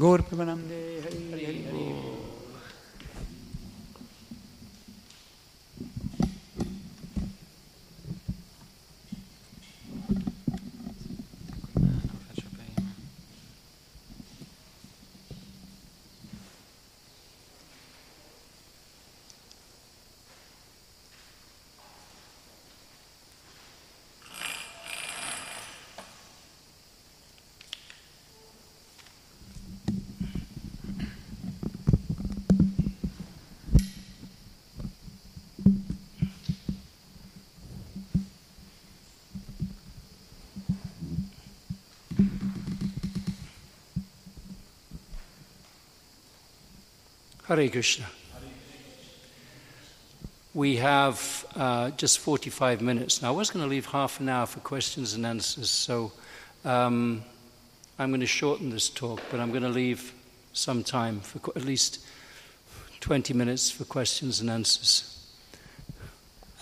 Gaur Pramanamde Hari Hari Hari Hare Krishna. We have uh, just 45 minutes now. I was going to leave half an hour for questions and answers, so um, I'm going to shorten this talk, but I'm going to leave some time for at least 20 minutes for questions and answers.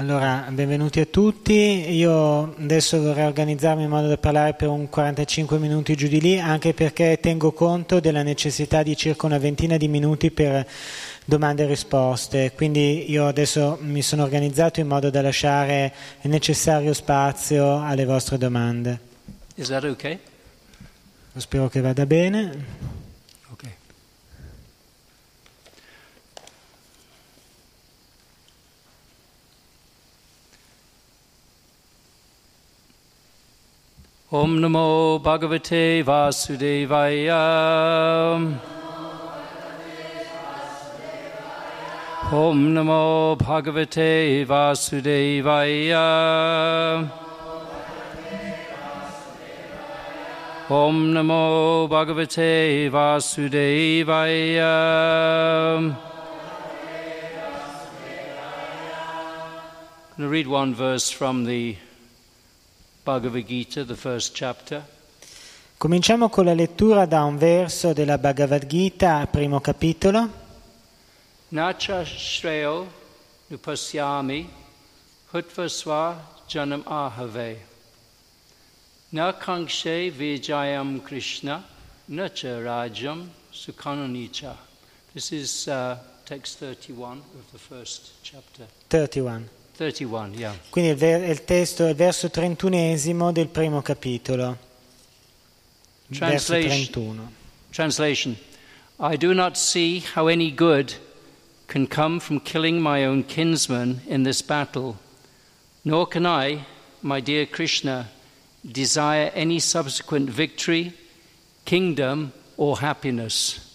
Allora, benvenuti a tutti. Io adesso vorrei organizzarmi in modo da parlare per un 45 minuti giù di lì, anche perché tengo conto della necessità di circa una ventina di minuti per domande e risposte. Quindi io adesso mi sono organizzato in modo da lasciare il necessario spazio alle vostre domande. Is that okay? Spero che vada bene. Okay. Om Namo Bhagavate Vasudevaya. Om Namo Bhagavate Vasudevaya. Om Namo Bhagavate Vasudevaya. I'm going to read one verse from the Bhagavad Gita, the first chapter. Cominciamo con la lettura da un verso della Bhagavad Gita, primo capitolo. Nacha Shreyo Nupasyami Hutvaswa Janam Ahave. Na Kankshe Vijayam Krishna Nacha Rajam Sukhananicha. This is uh, text 31 of the first chapter. 31. 31, yeah. Quindi il, ver- il testo è il verso trentunesimo del primo capitolo. Verso Translation. 31. Translation I do not see how any good can come from killing my own kinsman in this battle, nor can I, my dear Krishna, desire any subsequent victory, kingdom, or happiness.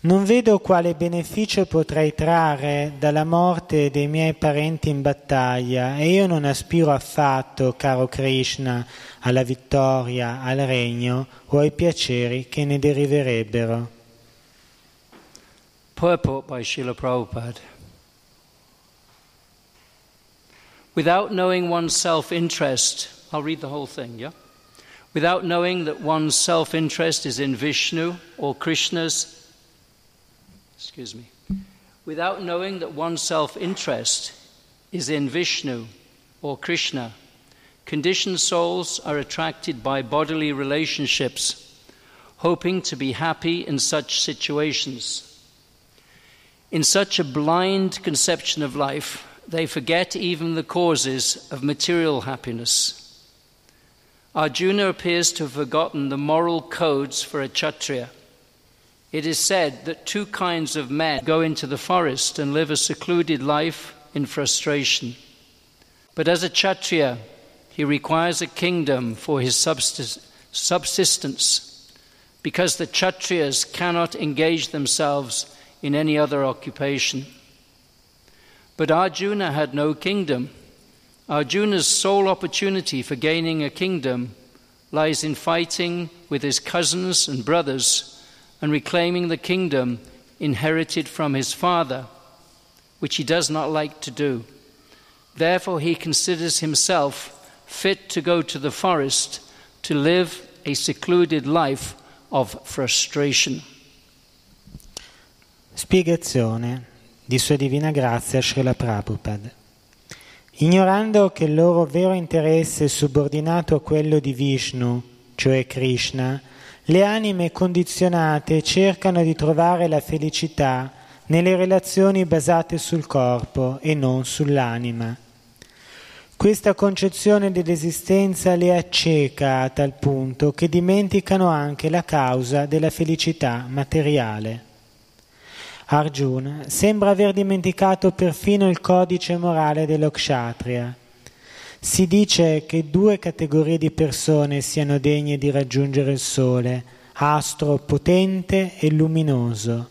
Non vedo quale beneficio potrei trarre dalla morte dei miei parenti in battaglia e io non aspiro affatto, caro Krishna, alla vittoria, al regno o ai piaceri che ne deriverebbero. Purport by Srila Prabhupada. Without knowing one's self interest, I'll read the whole thing, yeah? Without knowing that one's self interest is in Vishnu or Krishna's, excuse me, without knowing that one's self interest is in Vishnu or Krishna, conditioned souls are attracted by bodily relationships, hoping to be happy in such situations. In such a blind conception of life, they forget even the causes of material happiness. Arjuna appears to have forgotten the moral codes for a Kshatriya. It is said that two kinds of men go into the forest and live a secluded life in frustration. But as a Kshatriya, he requires a kingdom for his subsistence because the Kshatriyas cannot engage themselves in any other occupation. But Arjuna had no kingdom. Arjuna's sole opportunity for gaining a kingdom lies in fighting with his cousins and brothers and reclaiming the kingdom inherited from his father, which he does not like to do. Therefore, he considers himself fit to go to the forest to live a secluded life of frustration. Spiegazione di Sua Divina Grazia Srila Prabhupada. Ignorando che il loro vero interesse è subordinato a quello di Vishnu, cioè Krishna, Le anime condizionate cercano di trovare la felicità nelle relazioni basate sul corpo e non sull'anima. Questa concezione dell'esistenza le acceca a tal punto che dimenticano anche la causa della felicità materiale. Arjuna sembra aver dimenticato perfino il codice morale dello kshatriya. Si dice che due categorie di persone siano degne di raggiungere il sole, astro potente e luminoso.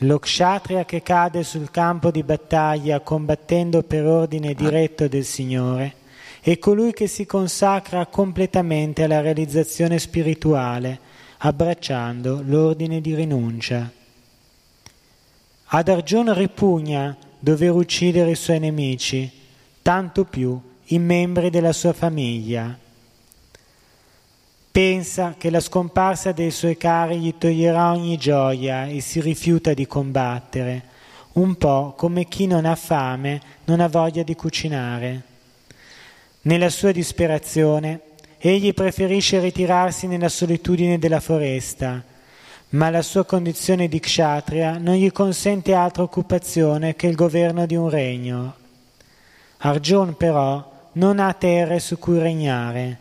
Lo kshatriya che cade sul campo di battaglia combattendo per ordine diretto del Signore è colui che si consacra completamente alla realizzazione spirituale, abbracciando l'ordine di rinuncia. Ad Arjuna ripugna dover uccidere i suoi nemici, tanto più i membri della sua famiglia. Pensa che la scomparsa dei suoi cari gli toglierà ogni gioia e si rifiuta di combattere, un po' come chi non ha fame non ha voglia di cucinare. Nella sua disperazione, egli preferisce ritirarsi nella solitudine della foresta, ma la sua condizione di kshatriya non gli consente altra occupazione che il governo di un regno. Arjun però non ha terre su cui regnare.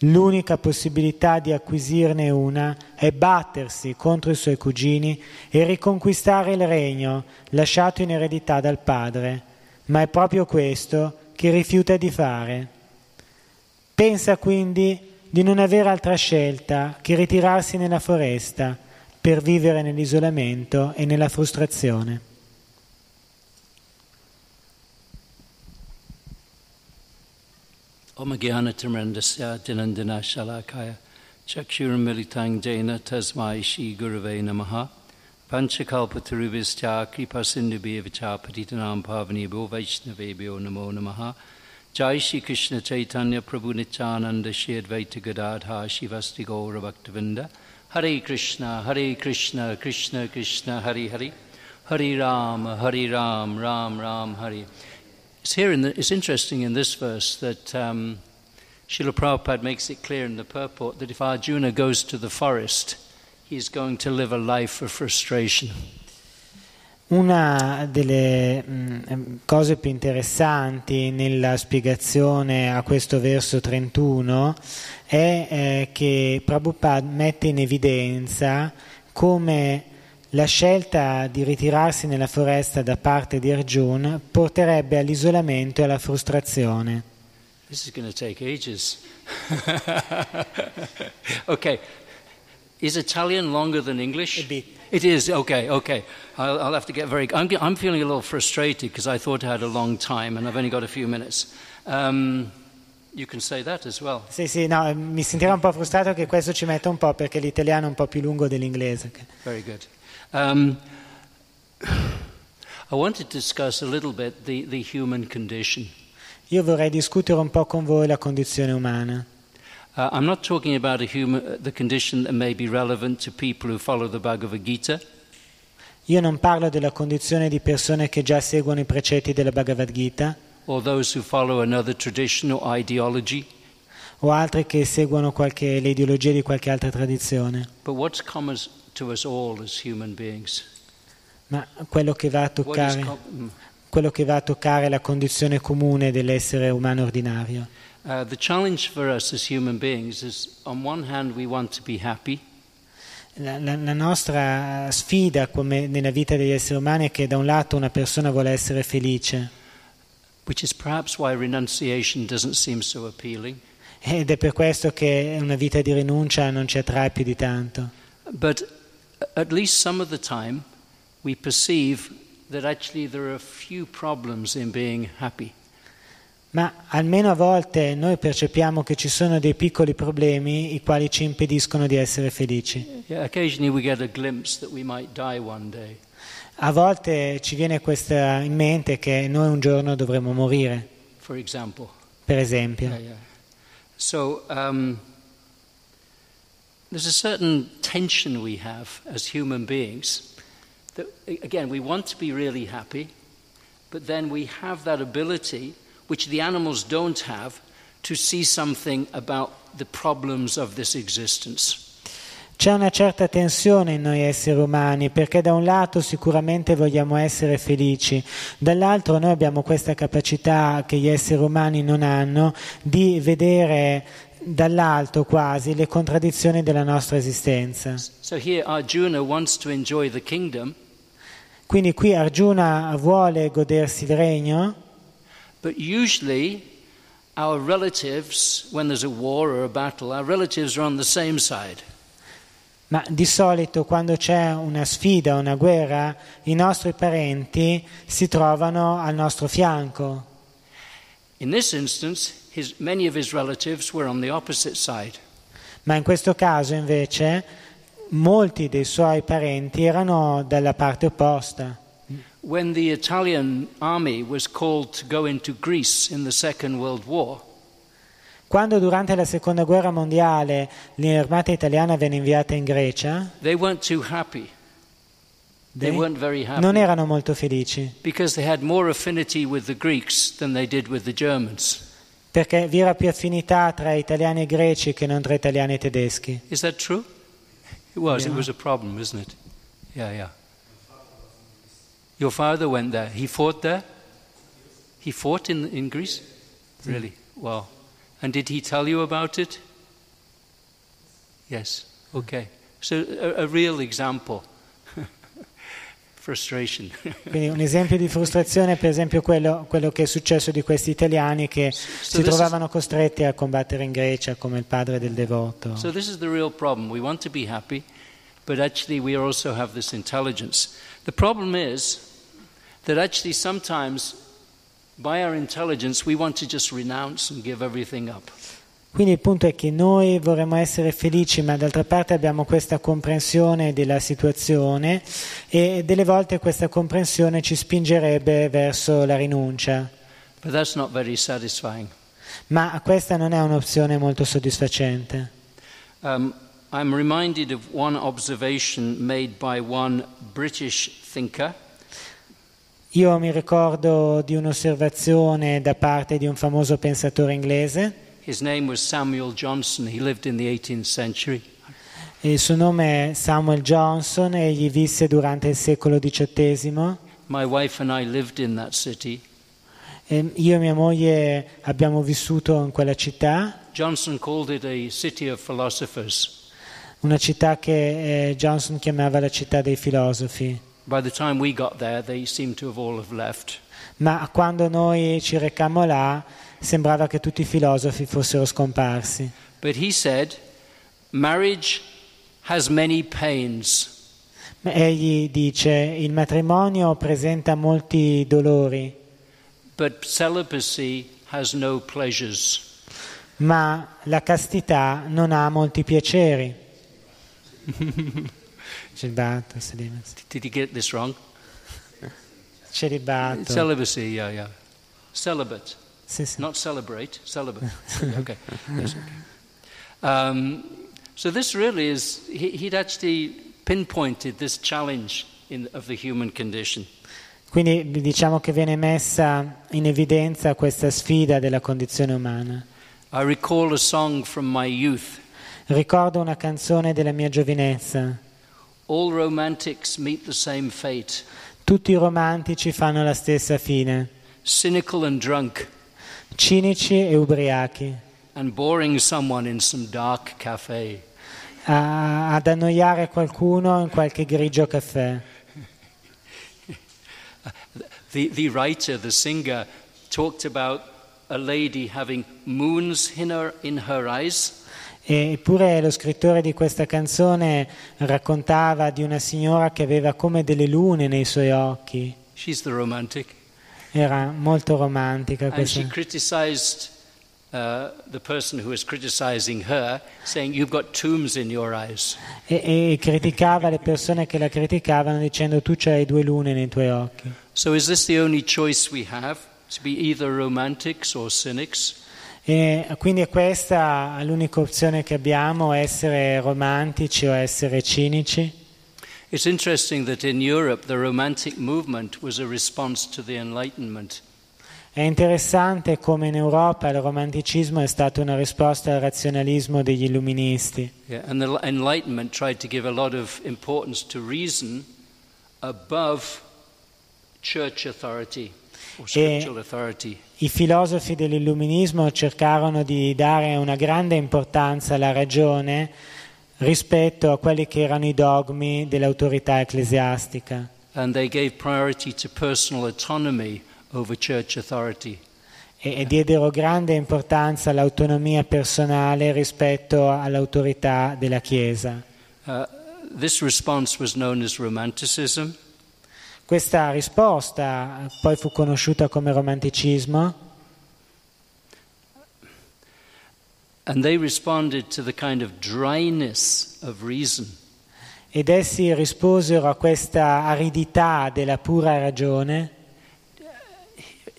L'unica possibilità di acquisirne una è battersi contro i suoi cugini e riconquistare il regno lasciato in eredità dal padre, ma è proprio questo che rifiuta di fare. Pensa quindi di non avere altra scelta che ritirarsi nella foresta, per vivere nell'isolamento e nella frustrazione. Om Gyanatimirandasya Dinandina Shalakaya Chakshuramilitang Jena Tasmai Shi Gurave Namaha Panchakalpatarubhistya Kripasindubhyevacha Patitanam Pavanibho Vaishnavebhyo Namo Namaha Jai Shri Krishna Chaitanya Prabhu Nityananda Shri Advaita Gadadha Shivasti Gaura Bhaktavinda Hare Krishna, Hare Krishna, Krishna Krishna, Hare Hare, Hare Ram, Hare Ram, Ram Ram, Hare. It's here in the, it's interesting in this verse that um, Srila Prabhupada makes it clear in the purport that if Arjuna goes to the forest, he's going to live a life of frustration. Una delle mh, cose più interessanti nella spiegazione a questo verso 31 è eh, che Prabhupada mette in evidenza come la scelta di ritirarsi nella foresta da parte di Arjuna porterebbe all'isolamento e alla frustrazione. This is going to take ages. okay. Is Italian longer than English? A bit. It is, okay, okay. I'll, I'll have to get very. I'm, I'm, feeling a little frustrated because I thought I had a long time and I've only got a few minutes. Um, you can say that as well. Sì, sì, no, mi sentirò un po' frustrato che questo ci metta un po' perché l'italiano è un po' più lungo dell'inglese. Very good. Um, I want to discuss a little bit the, the human condition. Io vorrei discutere un po' con voi la condizione umana. Uh, I'm not talking about a human, the condition that may be relevant to people who follow the Bhagavad Gita. Io non parlo della condizione di persone che già seguono i precetti della Bhagavad Gita or those who follow another tradition or ideology. o altri che seguono qualche, le ideologie di qualche altra tradizione, But what's common to us all as human beings? ma quello che va a toccare, mm. quello che va a toccare è la condizione comune dell'essere umano ordinario. uh, the challenge for us as human beings is on one hand, we want to be happy, La, la- la nostra sfida come nella vita degli esseri umani è che da un lato una persona vuole essere felice which is perhaps why renunciation doesn't seem so appealing. ed è per questo che una vita di rinuncia non ci attrae più di tanto. But at least some of the time, we perceive that actually there are few problems in being happy. Ma almeno a volte noi percepiamo che ci sono dei piccoli problemi i quali ci impediscono di essere felici. Yeah, occasionally we get a glimpse that we might die one day. A volte ci viene questa in mente che noi un giorno dovremo morire, per esempio. Yeah, yeah. So um, there's a certain tension we have as human beings. That again, we want to be really happy, but then we have that ability, which the animals don't have, to see something about the problems of this existence. C'è una certa tensione in noi esseri umani perché da un lato sicuramente vogliamo essere felici, dall'altro noi abbiamo questa capacità che gli esseri umani non hanno di vedere dall'alto quasi le contraddizioni della nostra esistenza. So kingdom, Quindi qui Arjuna vuole godersi il regno, but usually our relatives, when there's a war or a battle, our relatives are on the same side. ma di solito quando c'è una sfida, una guerra, i nostri parenti si trovano al nostro fianco. In this instance, his, many of his relatives were on the opposite side. Ma in questo caso invece molti dei suoi parenti erano dalla parte opposta. When the Italian army was called to go into Greece in the Second World War, Quando durante la seconda guerra mondiale l'armata italiana venne inviata in Grecia, they weren't too happy. They weren't very happy non erano molto felici, because they had more affinity with the Greeks than they did with the Germans. Perché vi era più affinità tra italiani e greci che non tra italiani e tedeschi. Is that true? It was. It was a problem, isn't it? Yeah, yeah. Your father went there. He fought there? He fought in, in Greece? Hmm. Really? Wow. And did he tell you about it? Yes. Okay. So, a, a real example. Quindi un esempio di frustrazione è per esempio quello, quello che è successo di questi italiani che So si this is- trovavano costretti a combattere in Grecia come il padre del devoto. So this is the real problem. We want to be happy, but actually we also have this intelligence. The problem is that actually sometimes by our intelligence we want to just renounce and give everything up. Quindi il punto è che noi vorremmo essere felici, ma d'altra parte abbiamo questa comprensione della situazione e delle volte questa comprensione ci spingerebbe verso la rinuncia. Ma questa non è un'opzione molto soddisfacente. Um, I'm reminded of one observation made by one British thinker. Io mi ricordo di un'osservazione da parte di un famoso pensatore inglese, His name was Samuel Johnson. He lived in the 18th century. il suo nome è Samuel Johnson e egli visse durante il secolo XVIII. My wife and I lived in that city. E io e mia moglie abbiamo vissuto in quella città, Johnson called it a city of philosophers. una città che eh, Johnson chiamava la città dei filosofi. By the time we got there, they seemed to have all have left. Ma quando noi ci recammo là, sembrava che tutti i filosofi fossero scomparsi. But he said, marriage has many pains, Egli dice, il matrimonio presenta molti dolori, but celibacy has no pleasures. ma la castità non ha molti piaceri. Celibato, celibato. Did he get this wrong? Celibato. Celibacy, yeah, yeah. Celibate, Sì, sì. not celebrate, celibate. okay, yes, okay. Um, so this really is, he, he'd actually pinpointed this challenge in, of the human condition. Quindi diciamo che viene messa in evidenza questa sfida della condizione umana. I recall a song from my youth. Ricordo una canzone della mia giovinezza. All romantics meet the same fate, Tutti i romantici fanno la stessa fine, cynical and drunk, cinici e ubriachi, and boring someone in some dark cafe. a- ad annoiare qualcuno in qualche grigio caffè. The, the writer, the singer, talked about a lady having moons in her, in her eyes Eppure lo scrittore di questa canzone raccontava di una signora che aveva come delle lune nei suoi occhi. She's the romantic. Era molto romantica And she questa. criticized uh, the person who was criticizing her, saying, You've got tombs in your eyes. E, e criticava le persone che la criticavano dicendo tu c'hai due lune nei tuoi occhi. So is this the only choice we have? To be either romantics or cynics? E quindi è questa l'unica opzione che abbiamo, essere romantici o essere cinici. It's interesting that in Europe the romantic movement was a response to the Enlightenment. È interessante come in Europa il romanticismo è stato una risposta al razionalismo degli illuministi. Yeah, and the Enlightenment tried to give a lot of importance to reason above church authority or authority. I filosofi dell'illuminismo cercarono di dare una grande importanza alla ragione rispetto a quelli che erano i dogmi dell'autorità ecclesiastica e, e diedero grande importanza all'autonomia personale rispetto all'autorità della Chiesa. Uh. Questa risposta poi fu conosciuta come romanticismo And they responded to the kind of dryness of reason. ed essi risposero a questa aridità della pura ragione.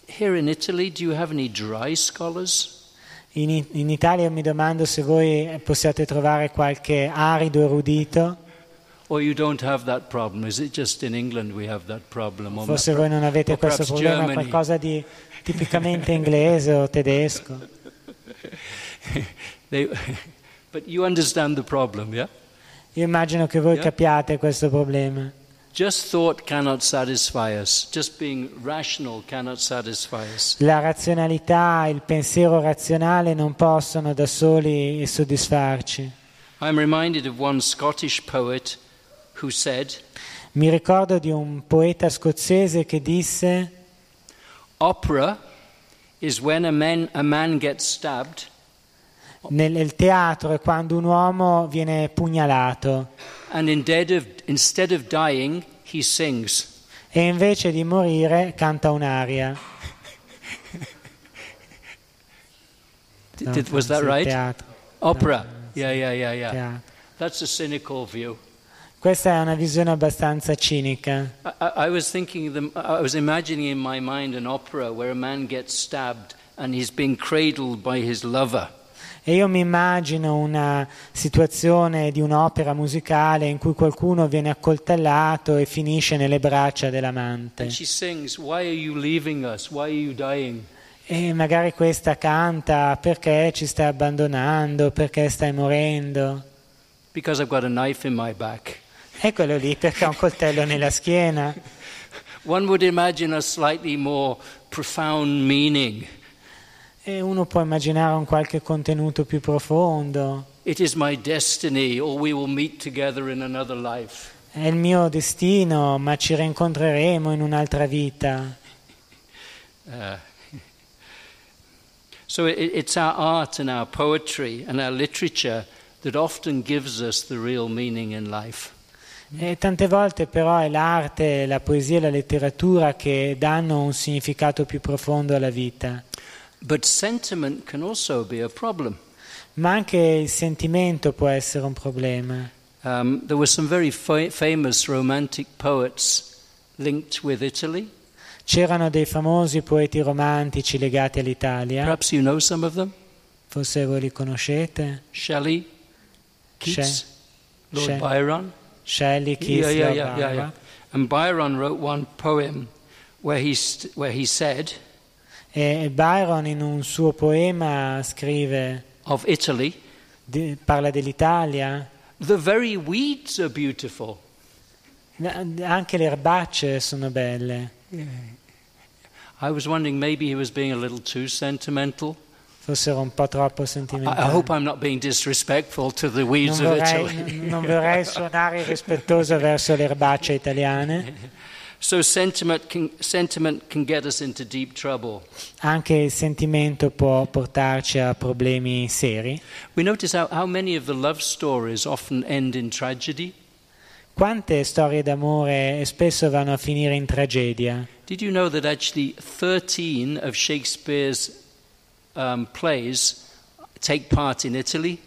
Here in Italy, do you have any dry scholars? In, in Italia mi domando se voi possiate trovare qualche arido erudito, Or you don't have that problem? Is it just in England we have that problem? Or forse voi non avete questo problema, Germany. qualcosa di tipicamente inglese o tedesco. They, but you understand the problem, yeah? Io immagino che voi Yeah. capiate questo problema. Just thought cannot satisfy us. Just being rational cannot satisfy us. La razionalità, il pensiero razionale non possono da soli soddisfarci. I'm reminded of one Scottish poet who said, Mi ricordo di un poeta scozzese che disse Opera is when a man, a man gets stabbed nel nel teatro è quando un uomo viene pugnalato and of, instead of dying, he sings. e invece di morire canta un'aria. No, did- was that right? Teatro, Opera. Yeah, yeah, yeah, yeah. teatro. That's a cynical view. Questa è una visione abbastanza cinica. I I was thinking, the, I was imagining in my mind an opera where a man gets stabbed and he's being cradled by his lover. E io mi immagino una situazione di un'opera musicale in cui qualcuno viene accoltellato e finisce nelle braccia dell'amante. Sings? E magari questa canta perché ci stai abbandonando, perché stai morendo. Because I've got a knife in my back. E quello lì perché ha un coltello nella schiena. One would imagine a slightly more profound meaning. E uno può immaginare un qualche contenuto più profondo. Destiny. È il mio destino, ma ci rincontreremo in un'altra vita. Uh, so it, it's our art and our poetry and our literature that often gives us the real meaning in life. E tante volte però è l'arte, la poesia e la letteratura che danno un significato più profondo alla vita. But sentiment can also be a problem. Ma anche il sentimento può essere un problema. Um, there were some very fa- famous romantic poets linked with Italy. C'erano dei famosi poeti romantici legati all'Italia, Perhaps you know some of them. forse voi li conoscete, Shelley, Keats, She- Lord She- Byron. Shelley, Keats, yeah, yeah, Lord yeah, yeah, yeah. And Byron wrote one poem where he, st- where he said E Byron in un suo poema scrive, of Italy, di- parla dell'Italia, the very weeds are beautiful. anche le erbacce sono belle. I was wondering maybe he was being a little too sentimental. Fossero un po' troppo I, I sentimentali. hope I'm not being disrespectful to the Non weeds of vorrei, Italy. non vorrei suonare irrispettoso verso le erbacce italiane. So sentiment can, sentiment can get us into deep trouble. Anche il sentimento può portarci a problemi seri. We notice how, how many of the love stories often end in tragedy. Quante storie d'amore spesso vanno a finire in tragedia? Did you know that actually 13 of Shakespeare's um, plays take part in Italy?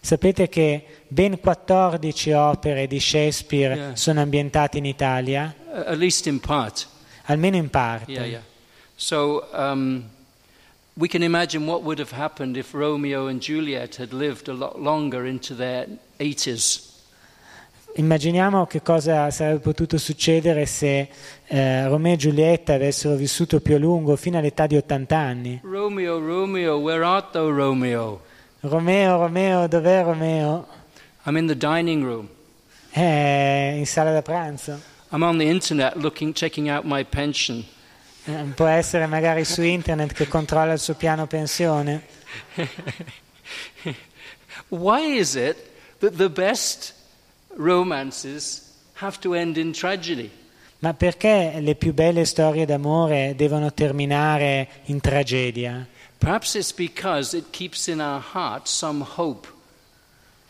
Sapete che ben 14 opere di Shakespeare Yeah. sono ambientate in Italia, Uh, in almeno in parte. Yeah, yeah. So um, we can imagine what would have happened if Romeo and Juliet had lived a lot longer into their 80s. Immaginiamo che cosa sarebbe potuto succedere se eh, Romeo e Giulietta avessero vissuto più a lungo, fino all'età di 80 anni. Romeo, Romeo, where art thou, Romeo? Romeo, Romeo, dov'è Romeo? I'm in the dining room. È in sala da pranzo. I'm on the internet looking, checking out my pension. Eh, può essere magari su internet che controlla il suo piano pensione. Why is it that the best romances have to end in tragedy? Ma perché le più belle storie d'amore devono terminare in tragedia? Perhaps it's because it keeps in our heart some hope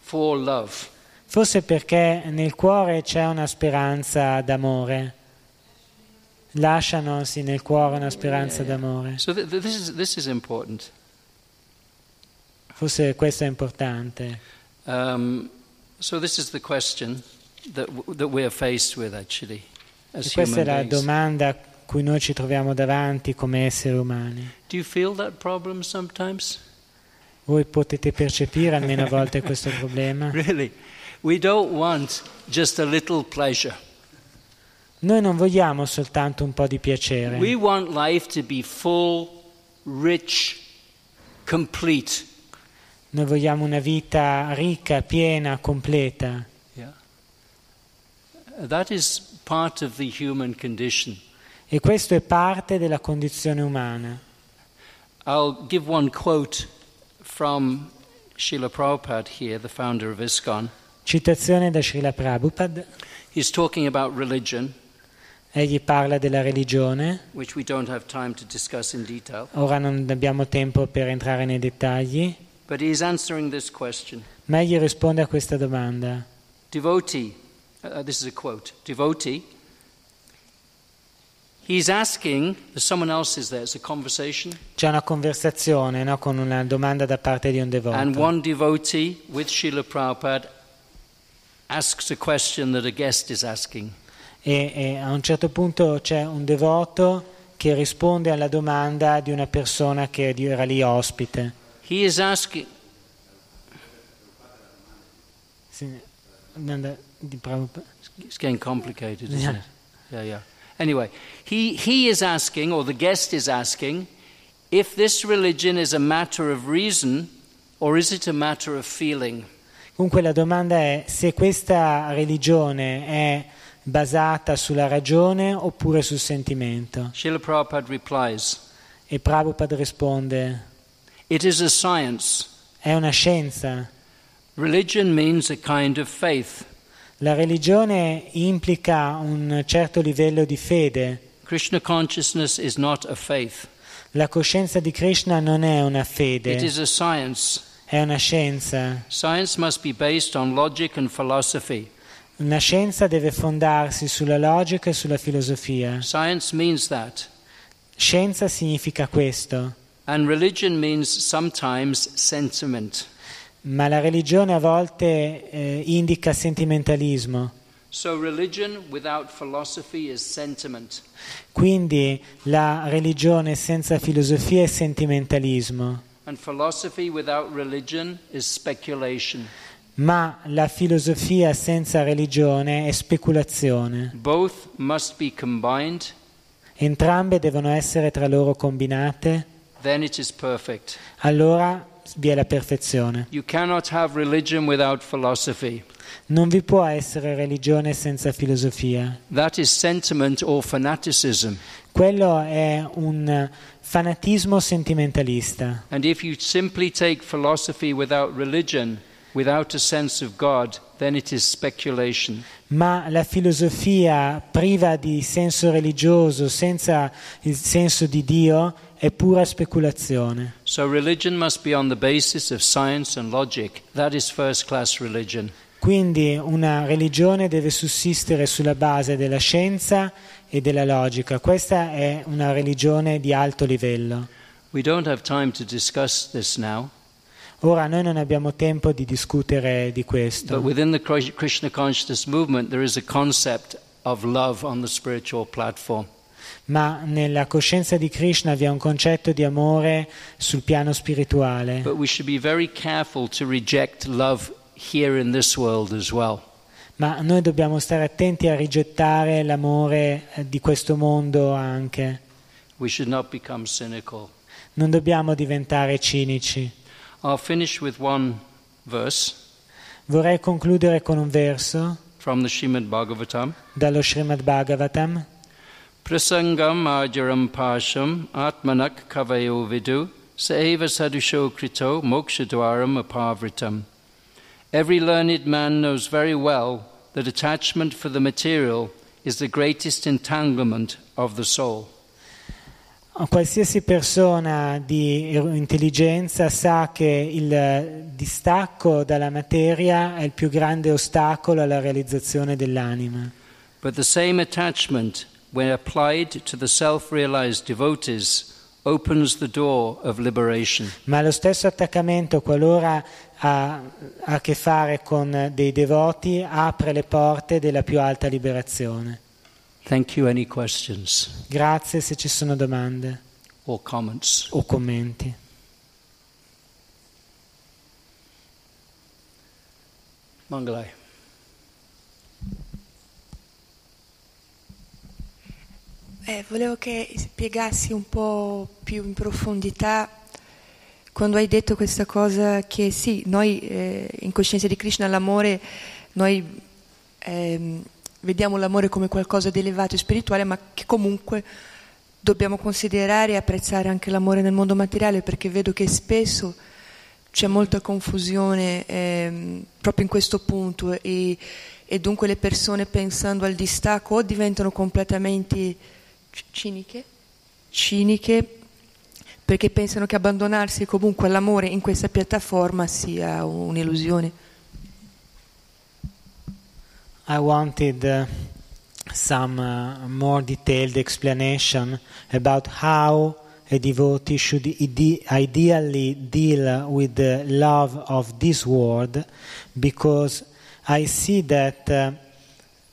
for love. Forse perché nel cuore c'è una speranza d'amore. Lasciano sì nel cuore una speranza d'amore. So th- th- this, is, this is important. Forse questo è importante. Um, so this is the question that, w- that we're faced with actually E as questa è la beings. domanda cui noi ci troviamo davanti come esseri umani. Voi potete percepire almeno a volte questo problema? Really? We don't want just a little pleasure. Noi non vogliamo soltanto un po' di piacere. We want life to be full, rich, complete. Noi vogliamo una vita ricca, piena, completa. Yeah. That is part of the human condition. E questo è parte della condizione umana. I'll give one quote from Srila Prabhupada here, the founder of ISKCON. Citazione da Srila Prabhupada. He's talking about religion, Egli parla della religione. which we don't have time to discuss in detail, Ora non abbiamo tempo per entrare nei dettagli, but he's answering this question. ma egli risponde a questa domanda. Devotee, uh, this is a quote, devotee, asking, there's someone else is there, it's a conversation, C'è una conversazione no, con una domanda da parte di un and devoto. one devotee with Srila Prabhupada asks a question that a guest is asking. E, e a un certo punto c'è un devoto che risponde alla domanda di una persona che era lì ospite. He is asking, it's getting complicated, isn't it? Yeah, yeah. Anyway, he, he is asking, or the guest is asking, if this religion is a matter of reason or is it a matter of feeling? Comunque la domanda è se questa religione è basata sulla ragione oppure sul sentimento. Srila Prabhupada replies, E Prabhupada risponde, It is a science. è una scienza. Religion means a kind of faith. La religione implica un certo livello di fede. Krishna consciousness is not a faith, La coscienza di Krishna non è una it fede, is a science. è una scienza. Science must be based on logic and philosophy. Una scienza deve fondarsi sulla logica e sulla filosofia. Science means that. Scienza significa questo, And religion means sometimes sentiment. Ma la religione a volte eh, indica sentimentalismo. So sentiment. Quindi la religione senza filosofia è sentimentalismo, ma la filosofia senza religione è speculazione. Both must be combined, Entrambe devono essere tra loro combinate, allora vi è la perfezione. Non vi può essere religione senza filosofia. That is sentiment or fanaticism. Quello è un fanatismo sentimentalista. And if you simply take philosophy without religion, without a sense of God, then it is speculation. Ma la filosofia priva di senso religioso, senza il senso di Dio, è pura speculazione. So. Quindi una religione deve sussistere sulla base della scienza e della logica. Questa è una religione di alto livello. Ora noi non abbiamo tempo di discutere di but questo, within the Kri- Krishna consciousness movement, there is a concept of love on the spiritual platform. Ma nella coscienza di Krishna vi è un concetto di amore sul piano spirituale. Well. ma noi dobbiamo stare attenti a rigettare l'amore eh, di questo mondo anche. Non dobbiamo diventare cinici. I'll finish with one verse Vorrei concludere con un verso dallo Srimad Bhagavatam. Prasangam ajaram pasham atmanak kavayo vidu saeva sadusho krito mokshadwaram apavritam. Every learned man knows very well that attachment for the material is the greatest entanglement of the soul. Qualsiasi persona di intelligenza sa che il distacco dalla materia è il più grande ostacolo alla realizzazione dell'anima. But the same attachment, when applied to the self realized devotees, opens the door of liberation. Ma lo stesso attaccamento, qualora ha, ha a che fare con dei devoti, apre le porte della più alta liberazione. Thank you. Any questions Grazie se ci sono domande or comments? o commenti. Mangalai. Eh, volevo che spiegassi un po' più in profondità quando hai detto questa cosa che sì, noi eh, in coscienza di Krishna l'amore, noi ehm, vediamo l'amore come qualcosa di elevato e spirituale, ma che comunque dobbiamo considerare e apprezzare anche l'amore nel mondo materiale perché vedo che spesso c'è molta confusione ehm, proprio in questo punto e, e dunque le persone pensando al distacco o diventano completamente ciniche, ciniche perché pensano che abbandonarsi comunque all'amore in questa piattaforma sia un'illusione. I wanted uh, some uh, more detailed explanation about how a devotee should ide- ideally deal with the love of this world because I see that uh,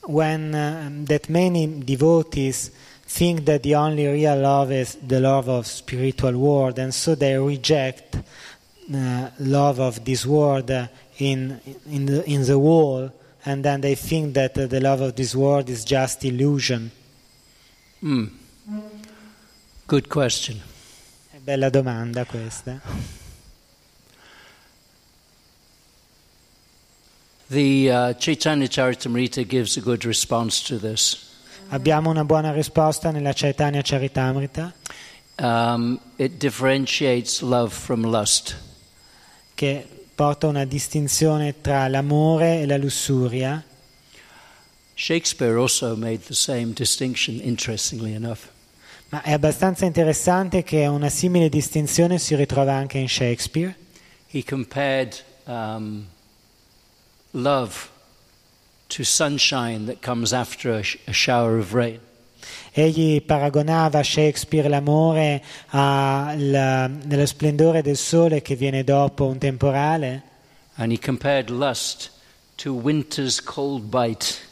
when uh, that many devotees think that the only real love is the love of spiritual world and so they reject uh, love of this world uh, in in the in the wall and then they think that uh, the love of this world is just illusion. Hmm. Good question. Bella domanda questa. The uh, Chaitanya Charitamrita gives a good response to this. Abbiamo una buona risposta nella Chaitanya Charitamrita Um, it differentiates love from lust. che porta una distinzione tra l'amore e la lussuria. Shakespeare also made the same distinction, interestingly enough. Ma è abbastanza interessante che una simile distinzione si ritrova anche in Shakespeare. He compared um, love to sunshine that comes after a, sh- a shower of rain. Egli paragonava Shakespeare l'amore allo splendore del sole che viene dopo un temporale And he compared lust to winter's cold bite.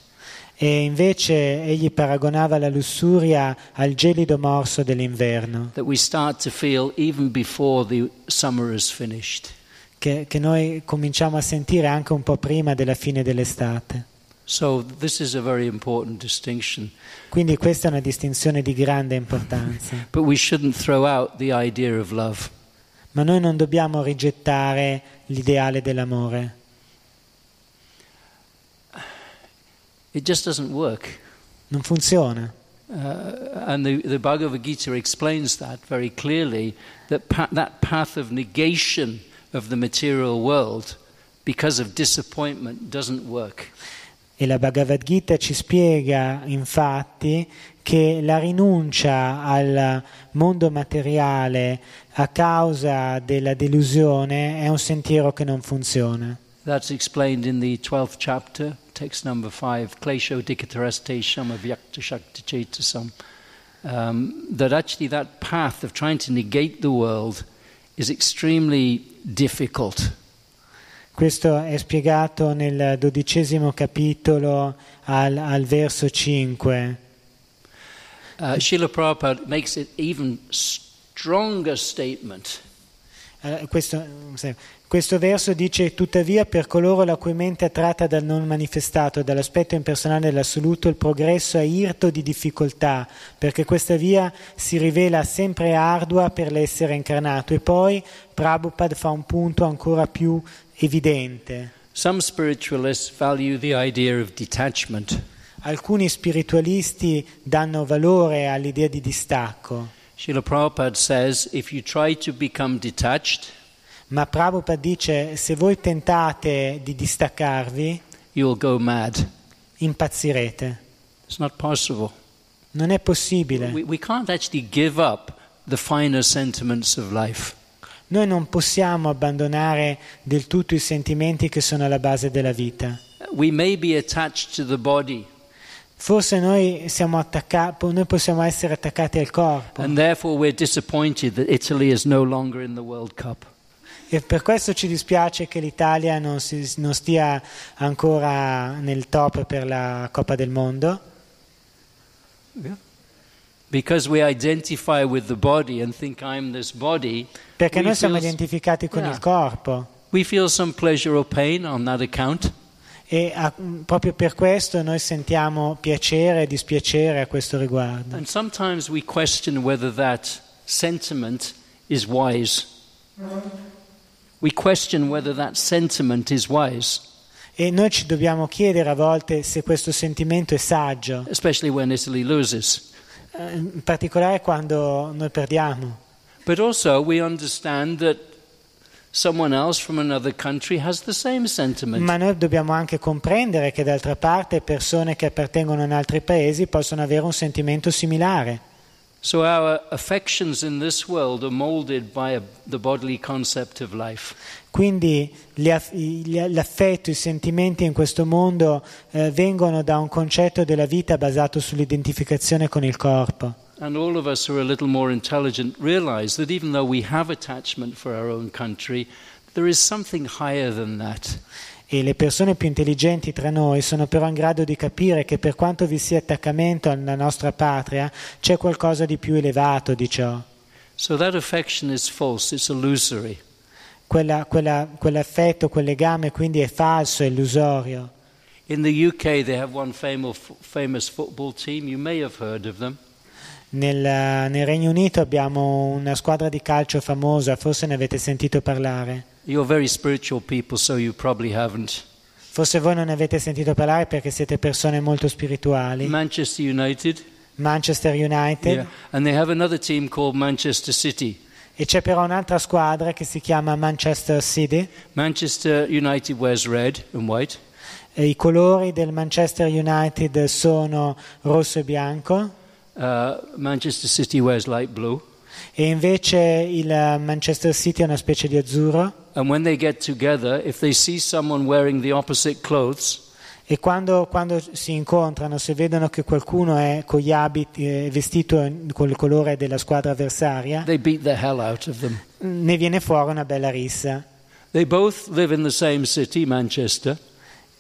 e invece egli paragonava la lussuria al gelido morso dell'inverno that we start to feel even before the summer is finished. che, che noi cominciamo a sentire anche un po' prima della fine dell'estate. So, this is a very important distinction. Quindi questa è una distinzione di grande importanza. But we shouldn't throw out the idea of love. Ma noi non dobbiamo rigettare l'ideale dell'amore. It just doesn't work. Non funziona. Uh, and the, the Bhagavad Gita explains that very clearly that pa- that path of negation of the material world because of disappointment doesn't work. E la Bhagavad Gita ci spiega infatti che la rinuncia al mondo materiale a causa della delusione è un sentiero che non funziona. That's explained in the 12th chapter, text number 5, Klesho Dikatarastesham Avyakta Shakti Chetasam. Um, that actually that path of trying to negate the world is extremely difficult. Questo è spiegato nel dodicesimo capitolo al, al verso 5. Uh, Srila Prabhupada makes it even stronger statement. Eh, questo, questo verso dice tuttavia per coloro la cui mente è tratta dal non manifestato, dall'aspetto impersonale dell'assoluto, il progresso è irto di difficoltà, perché questa via si rivela sempre ardua per l'essere incarnato. E poi Prabhupada fa un punto ancora più evidente. Some spiritualists value the idea of detachment. Alcuni spiritualisti danno valore all'idea di distacco, Srila Prabhupada says if you try to become detached, ma Prabhupada dice se voi tentate di distaccarvi, you'll go mad. impazzirete. It's not possible. Non è possibile. We, we can't actually give up the finer sentiments of life. Noi non possiamo abbandonare del tutto i sentimenti che sono alla base della vita. Forse noi, siamo attacca- noi possiamo essere attaccati al corpo. no e per questo ci dispiace che l'Italia non, si- non stia ancora nel top per la Coppa del Mondo, Because we identify with the body and think I'm this body, perché noi siamo identificati con Yeah. il corpo we feel some pleasure or pain on that account. e a- proprio per questo noi sentiamo piacere e dispiacere a questo riguardo. And sometimes we question whether that sentiment is wise. We question whether that sentiment is wise, E noi ci dobbiamo chiedere a volte se questo sentimento è saggio, especially when Italy loses. Eh, in particolare quando noi perdiamo. But also, we understand that someone else from another country has the same sentiment. Ma noi dobbiamo anche comprendere che d'altra parte persone che appartengono in altri paesi possono avere un sentimento similare. So, our affections in this world are molded by a, the bodily concept of life. Quindi l'affetto, i sentimenti in questo mondo eh, vengono da un concetto della vita basato sull'identificazione con il corpo. And all of us who are a little more intelligent realize that even though we have attachment for our own country, there is something higher than that. E le persone più intelligenti tra noi sono però in grado di capire che per quanto vi sia attaccamento alla nostra patria, c'è qualcosa di più elevato di ciò. So that affection is false, it's illusory. Quella- quella- quell'affetto, quel legame quindi è falso, è illusorio. In the UK, they have one famous, famous football team. You may have heard of them. Nel, nel Regno Unito abbiamo una squadra di calcio famosa, forse ne avete sentito parlare. You're very spiritual people, so you probably haven't. Forse voi non ne avete sentito parlare perché siete persone molto spirituali. Manchester United. Manchester United. Yeah. And they have another team called Manchester City. E c'è però un'altra squadra che si chiama Manchester City. Manchester United wears red and white. E I colori del Manchester United sono rosso e bianco Uh, Manchester City wears light blue. E invece il Manchester City è una specie di azzurro together, clothes, e quando, quando si incontrano, se vedono che qualcuno è con gli abiti, vestito in- con il colore della squadra avversaria, them. ne viene fuori una bella rissa. They both live in the same city, Manchester,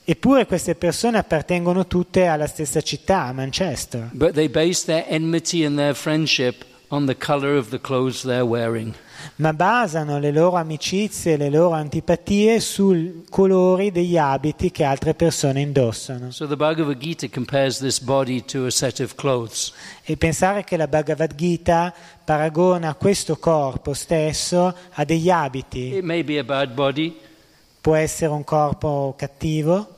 Eppure queste persone appartengono tutte alla stessa città, Manchester, but they base their enmity and their friendship on the color of the clothes they're wearing. ma basano le loro amicizie e le loro antipatie sui colori degli abiti che altre persone indossano. So the Bhagavad Gita compares this body to a set of clothes. E pensare che la Bhagavad Gita paragona questo corpo stesso a degli abiti. It may be a bad body, Può essere un corpo cattivo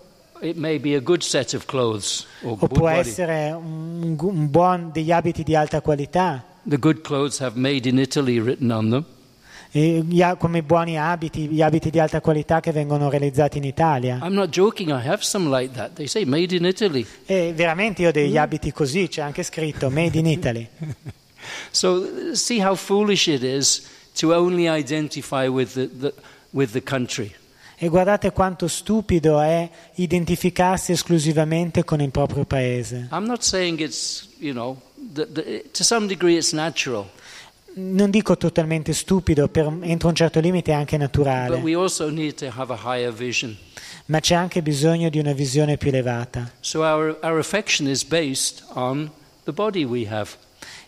it may be a good set of clothes o può essere un, un buon, degli abiti di alta qualità. The good clothes have made in Italy written on them. E come i buoni abiti, gli abiti di alta qualità che vengono realizzati in Italia. I'm not joking, I have some like that. They say made in Italy. E veramente io ho degli abiti così, c'è anche scritto Made in Italy. So see how foolish it is to only identify with the, the, with the country. E guardate quanto stupido è identificarsi esclusivamente con il proprio paese. I'm not saying it's, you know, the, the, to some degree it's natural, Non dico totalmente stupido, per, entro un certo limite è anche but naturale, we also need to have a higher vision. ma c'è anche bisogno di una visione più elevata. So our, our affection is based on the body we have.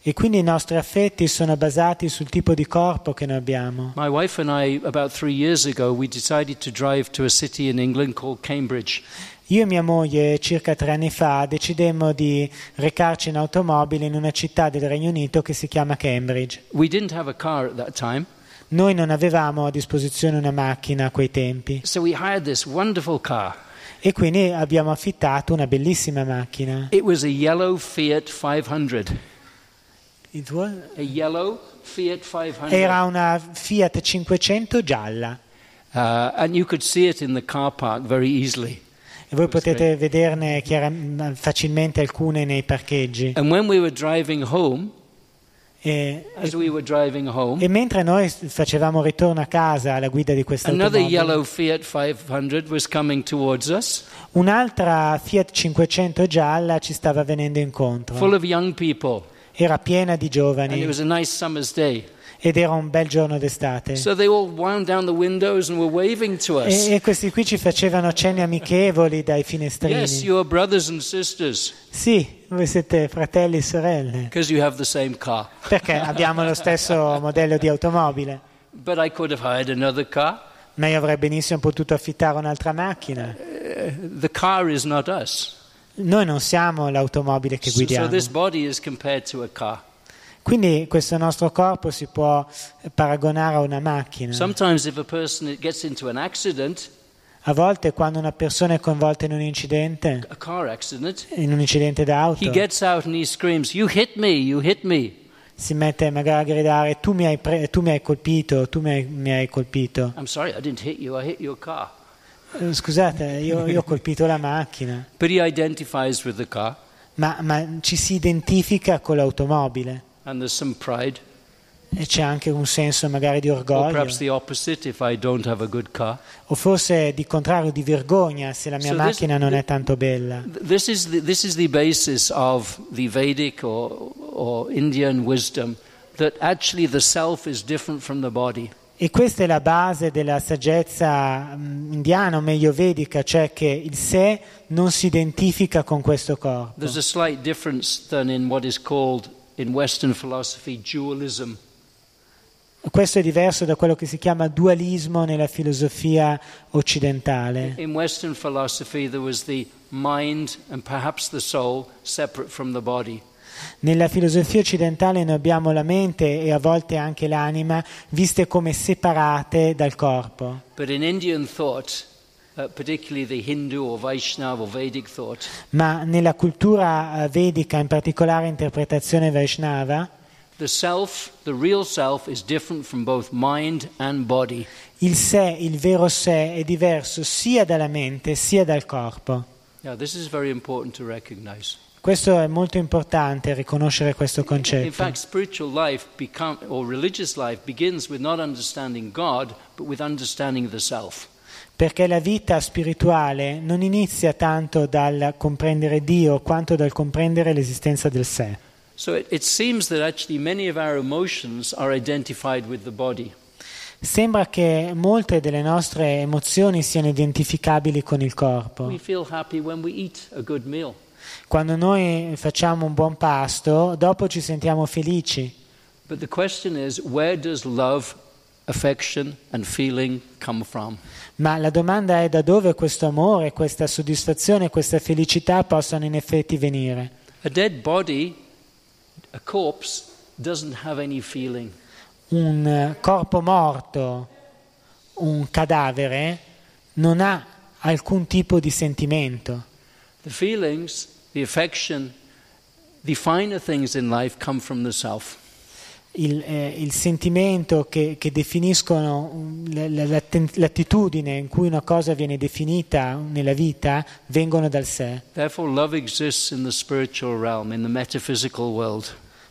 E quindi i nostri affetti sono basati sul tipo di corpo che noi abbiamo. My wife and I, about three years ago, we decided to drive to a city in England called Cambridge. Io e mia moglie circa tre anni fa decidemmo di recarci in automobile in una città del Regno Unito che si chiama Cambridge. Noi non avevamo a disposizione una macchina a quei tempi so e quindi abbiamo affittato una bellissima macchina. It was a yellow Fiat 500. It was- A yellow Fiat 500. Era una Fiat 500 gialla Uh, and you could see it in the car park very easily. E voi potete vederne facilmente alcune nei parcheggi. And when we home, E, as we home, e mentre noi facevamo ritorno a casa alla guida di questa automobile, yellow Fiat 500 was coming towards us, un'altra Fiat 500 gialla ci stava venendo full incontro. of young people. Era piena di And it giovani was a nice summer's day. Ed era un bel giorno d'estate. So. E, e questi qui ci facevano cenni amichevoli dai Yes, finestrini. you are brothers and sisters Sì, voi siete fratelli e sorelle, because you have the same car. perché abbiamo lo stesso modello di automobile. But I could have hired another car. Ma io avrei benissimo potuto affittare un'altra macchina. The car is not us. Noi non siamo l'automobile che So, so guidiamo. this body is compared to a car. Quindi questo nostro corpo si può paragonare a una macchina. A accident, A volte quando una persona è coinvolta in un incidente, accident, in un incidente d'auto, screams, "You hit me! Me!" si mette magari a gridare tu mi hai, pre- tu mi hai colpito, tu mi hai, mi hai colpito. Sorry, you. Eh, Scusate, io, io ho colpito la macchina, ma, ma ci si identifica con l'automobile and there's some pride, e c'è anche un senso magari di or orgoglio opposite. If I don't have a good car, o forse di contrario di vergogna se la mia So this- macchina non è tanto bella. Th- this is the, this is the basis of the Vedic or or Indian wisdom that actually the self is different from the body. E questa è la base della saggezza mm, indiana, o meglio vedica, cioè che il sé non si identifica con questo corpo. There's a slight difference than in what is called in Western philosophy dualism. Questo è diverso da quello che si chiama dualismo nella filosofia occidentale. In Western philosophy, there was the mind and perhaps the soul separate from the body. Nella filosofia occidentale noi abbiamo la mente e a volte anche l'anima viste come separate dal corpo. But in Indian thought, uh, Ma nella cultura eh, vedica, in particolare interpretazione Vaishnava, the self, the real self, is different from both mind and body. il sé, il vero sé, è diverso sia dalla mente sia dal corpo. Now, this is very important to recognize. Questo è molto importante riconoscere questo In concetto. fact, spiritual life become, or religious life begins with not understanding God, but with understanding the self. Perché la vita spirituale non inizia tanto dal comprendere Dio quanto dal comprendere l'esistenza del sé. So it, it. Sembra che molte delle nostre emozioni siano identificabili con il corpo. Quando noi facciamo un buon pasto, dopo ci sentiamo felici. But the question is, where does love, affection, and feeling come from? Ma la domanda è da dove questo amore, questa soddisfazione, questa felicità possano in effetti venire. A dead body, a corpse, doesn't have any feeling. Un eh, corpo morto, un cadavere, non ha alcun tipo di sentimento. The feelings, the affection, the finer things in life come from the self. Il, eh, il sentimento che, che definiscono l'atten- l'attitudine in cui una cosa viene definita nella vita vengono dal sé. Therefore, love exists in the spiritual realm, in the metaphysical world.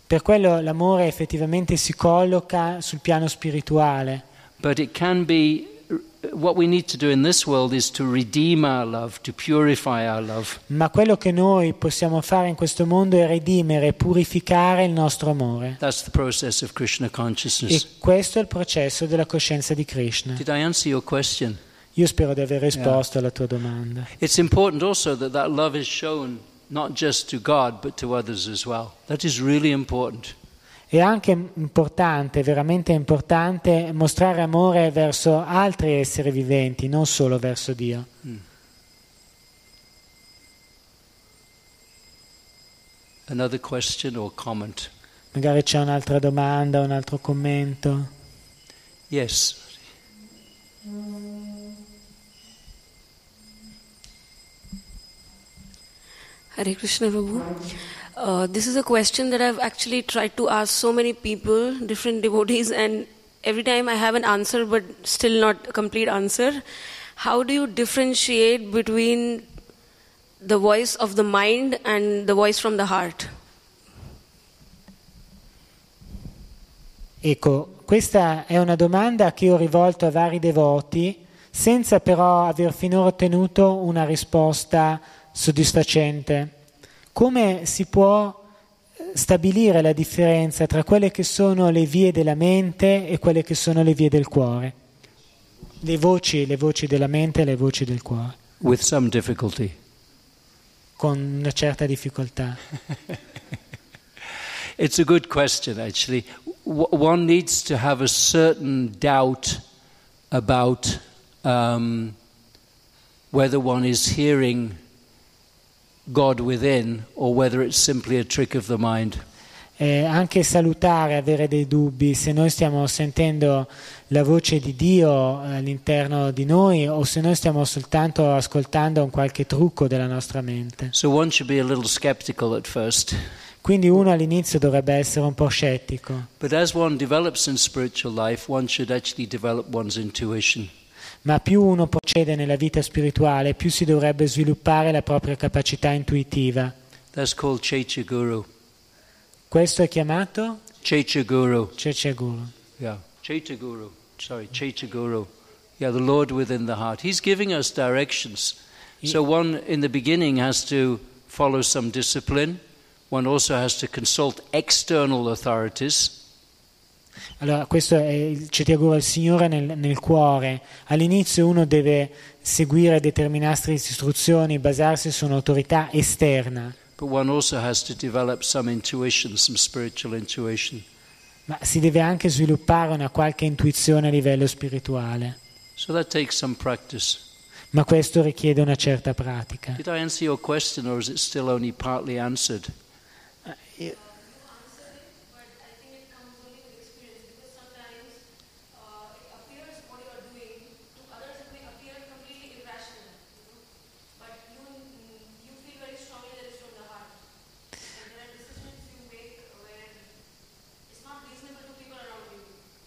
Per quello l'amore effettivamente si colloca sul piano spirituale, But it can be, what we need to do in this world is to redeem our love, to purify our love. ma quello che noi possiamo fare in questo mondo è redimere purificare il nostro amore. That's the process of Krishna E questo è il processo della coscienza di Krishna. Did I answer your question? Io spero di aver risposto alla tua domanda. It's important also that that love is shown not just to God but to others as well. That is really important. È anche importante, veramente importante, mostrare amore verso altri esseri viventi, non solo verso Dio. Another question or comment? Magari c'è un'altra domanda, un altro commento. Yes. Hare Krishna Prabhu. Uh, this is a question that I've actually tried to ask so many people, different devotees, and every time I have an answer, but still not a complete answer. How do you differentiate between the voice of the mind and the voice from the heart? Ecco, questa è una domanda che ho rivolto a vari devoti senza però aver finora ottenuto una risposta soddisfacente. Come si può stabilire la differenza tra quelle che sono le vie della mente e quelle che sono le vie del cuore? Le voci, le voci della mente e le voci del cuore, With some difficulty. con una certa difficoltà. It's a good question, actually. One needs to have a certain doubt about um, whether one is hearing God within or whether it's simply a trick of the mind. È anche salutare avere dei dubbi se noi stiamo sentendo la voce di Dio all'interno di noi o se noi stiamo soltanto ascoltando un qualche trucco della nostra mente. So one should be a little skeptical at first. Quindi uno all'inizio dovrebbe essere un po' scettico, But as one develops in spiritual life, one should actually develop one's intuition. Ma più uno procede nella vita spirituale, più si dovrebbe sviluppare la propria capacità intuitiva. Questo è chiamato Checha Guru. Ceceguru. Yeah. Checha Guru. Sorry, Checha Guru. Yeah, the Lord within the heart. He's giving us directions. So one in the beginning has to follow some discipline. One also has to consult external authorities. Allora, questo è il Cetiaguru, il Signore nel, nel cuore. All'inizio uno deve seguire determinate istruzioni, basarsi su un'autorità esterna, some some ma si deve anche sviluppare una qualche intuizione a livello spirituale. So. Ma questo richiede una certa pratica. Did I answer your question or is it still only partly answered?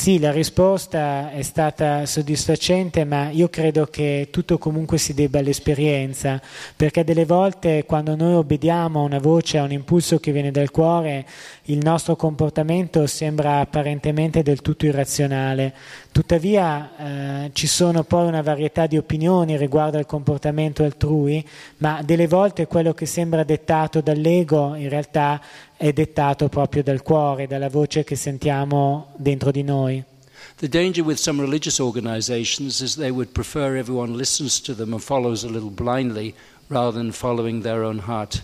Sì, la risposta è stata soddisfacente, ma io credo che tutto comunque si debba all'esperienza, perché delle volte quando noi obbediamo a una voce, a un impulso che viene dal cuore, il nostro comportamento sembra apparentemente del tutto irrazionale. Tuttavia eh, ci sono poi una varietà di opinioni riguardo al comportamento altrui, ma delle volte quello che sembra dettato dall'ego in realtà è dettato proprio dal cuore, dalla voce che sentiamo dentro di noi. The danger with some religious organizations is they would prefer everyone listens to them and follows a little blindly rather than following their own heart.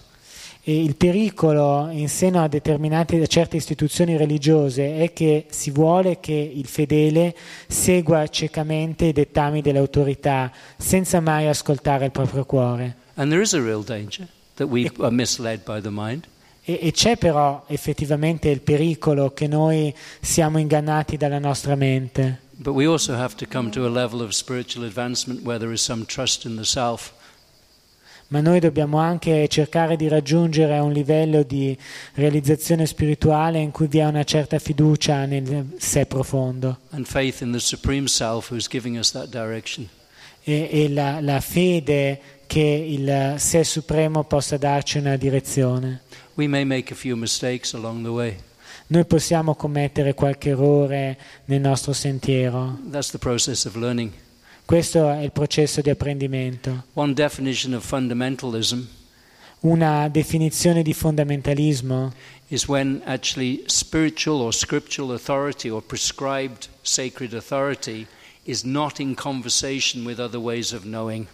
E il pericolo in seno a determinate a certe istituzioni religiose è che si vuole che il fedele segua ciecamente i dettami dell'autorità senza mai ascoltare il proprio cuore. And there is a real danger that we are misled by the mind. E, e c'è però effettivamente il pericolo che noi siamo ingannati dalla nostra mente. But we also have to come to a level of spiritual advancement where there is some trust in the self. ma noi dobbiamo anche cercare di raggiungere un livello di realizzazione spirituale in cui vi è una certa fiducia nel sé profondo e, e la, la fede che il sé supremo possa darci una direzione. We may make a few mistakes along the way. Noi possiamo commettere qualche errore nel nostro sentiero. That's the process of learning. Questo è il processo di apprendimento. One definition of fundamentalism una definizione di fondamentalismo is when actually spiritual or scriptural authority or prescribed sacred authority is not in conversation with other ways of knowing.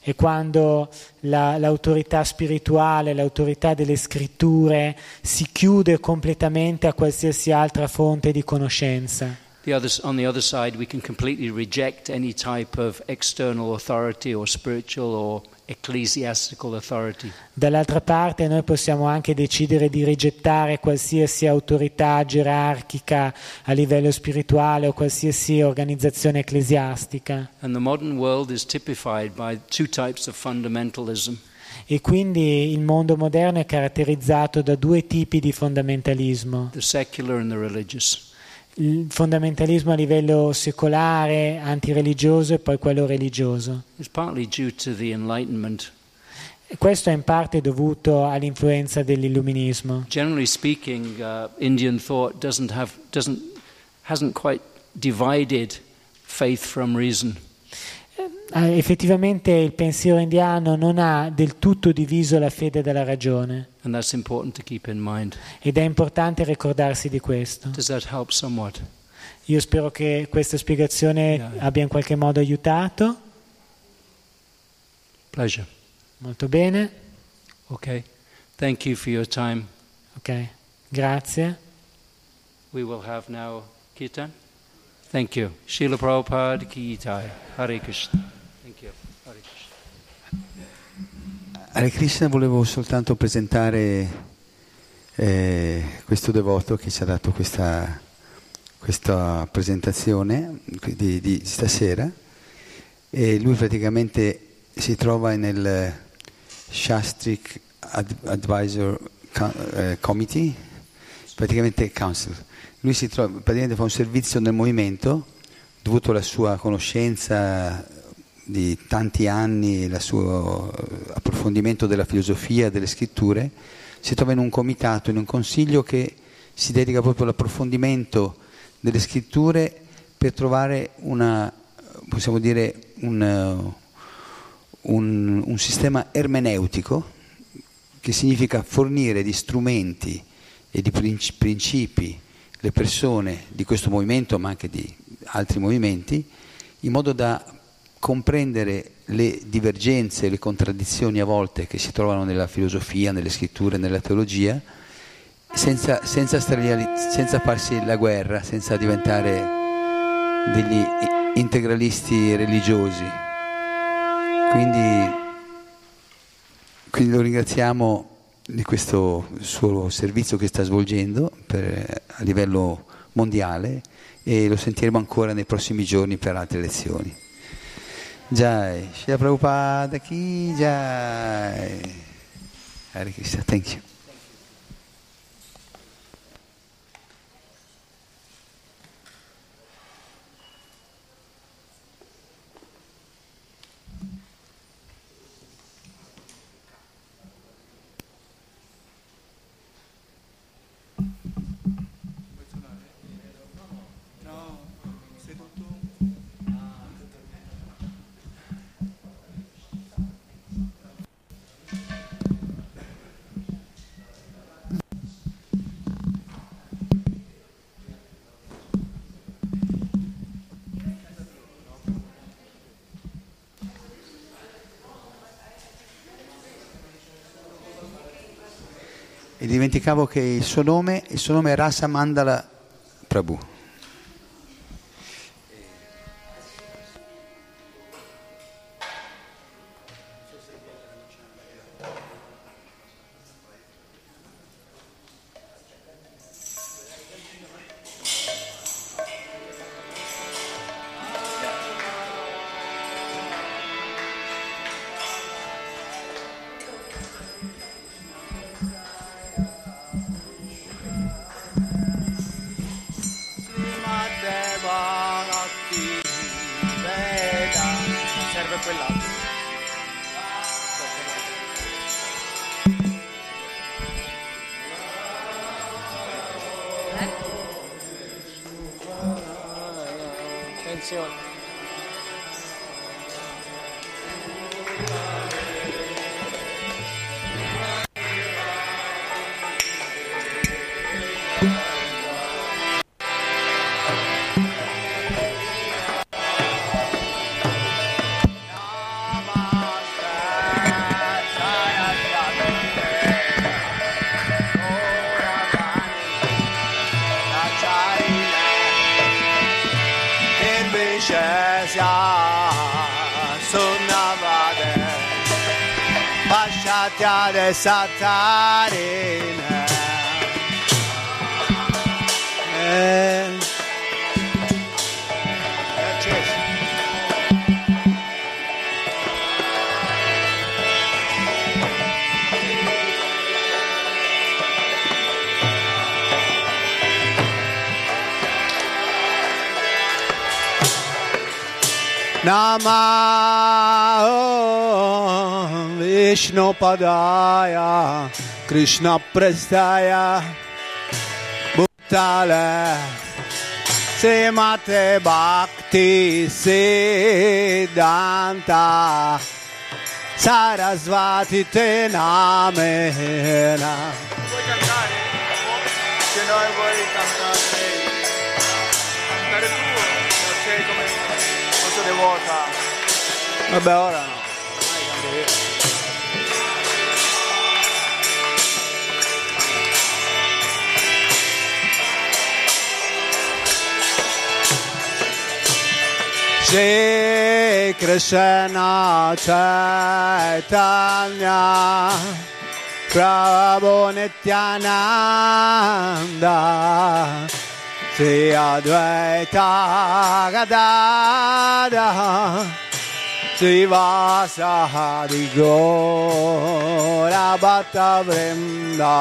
È quando la- l'autorità spirituale, l'autorità delle scritture si chiude completamente a qualsiasi altra fonte di conoscenza. The others, on the other side, we can completely reject any type of external authority or spiritual or. Dall'altra parte noi possiamo anche decidere di rigettare qualsiasi autorità gerarchica a livello spirituale o qualsiasi organizzazione ecclesiastica. And the modern world is typified by two types of fundamentalism. E quindi il mondo moderno è caratterizzato da due tipi di fondamentalismo. the secular and the religious. Il fondamentalismo a livello secolare, antireligioso e poi quello religioso. Questo è in parte dovuto all'influenza dell'illuminismo. Generally speaking, uh, Indian thought doesn't have, doesn't, hasn't quite divided faith from reason. Eh, effettivamente il pensiero indiano non ha del tutto diviso la fede dalla ragione ed è importante ricordarsi di questo. Io spero che questa spiegazione Yeah. abbia in qualche modo aiutato. Pleasure. Molto bene. Okay. Thank you for your time. Ok, grazie. We will have now Kirtan. Thank you. Srila Prabhupada Ki Jai. Hare Krishna. Thank you. Hare Krishna. Hare Krishna volevo soltanto presentare eh, questo devoto che ci ha dato questa, questa presentazione di, di stasera e lui praticamente si trova nel Shastrik Ad- Advisor eh, Committee, praticamente Council. Lui si trova, praticamente fa un servizio nel movimento dovuto alla sua conoscenza di tanti anni, il suo eh, approfondimento della filosofia, delle scritture, si trova in un comitato, in un consiglio che si dedica proprio all'approfondimento delle scritture per trovare una, possiamo dire, un, eh, un- un sistema ermeneutico che significa fornire di strumenti e di princi- principi le persone di questo movimento, ma anche di altri movimenti, in modo da comprendere le divergenze, le contraddizioni a volte che si trovano nella filosofia, nelle scritture, nella teologia, senza, senza, senza farsi la guerra, senza diventare degli integralisti religiosi. Quindi, quindi lo ringraziamo di questo suo servizio che sta svolgendo per- a livello mondiale e lo sentiremo ancora nei prossimi giorni per altre lezioni. Jai, Shri Prabhupada ki Jai. Hare Krishna, thank you. E dimenticavo che il suo nome, il suo nome è Rasa Mandala Prabhu. Quell'altro. Attenzione. esa arena. And Namah Acceso. Namo Vishnu Padaya Krishna Prestaya Bhuttale Semate Bhakti Siddhanta Sarasvati Te Namena Vuoi cantare? Se no vuoi cantare. Cantare tu, non sei come molto devota. Vabbè ora no Shri Krishna Chaitanya Prabhu Nityananda Sri Advaita Gadada Srivasahari Gora Bhatta Vrinda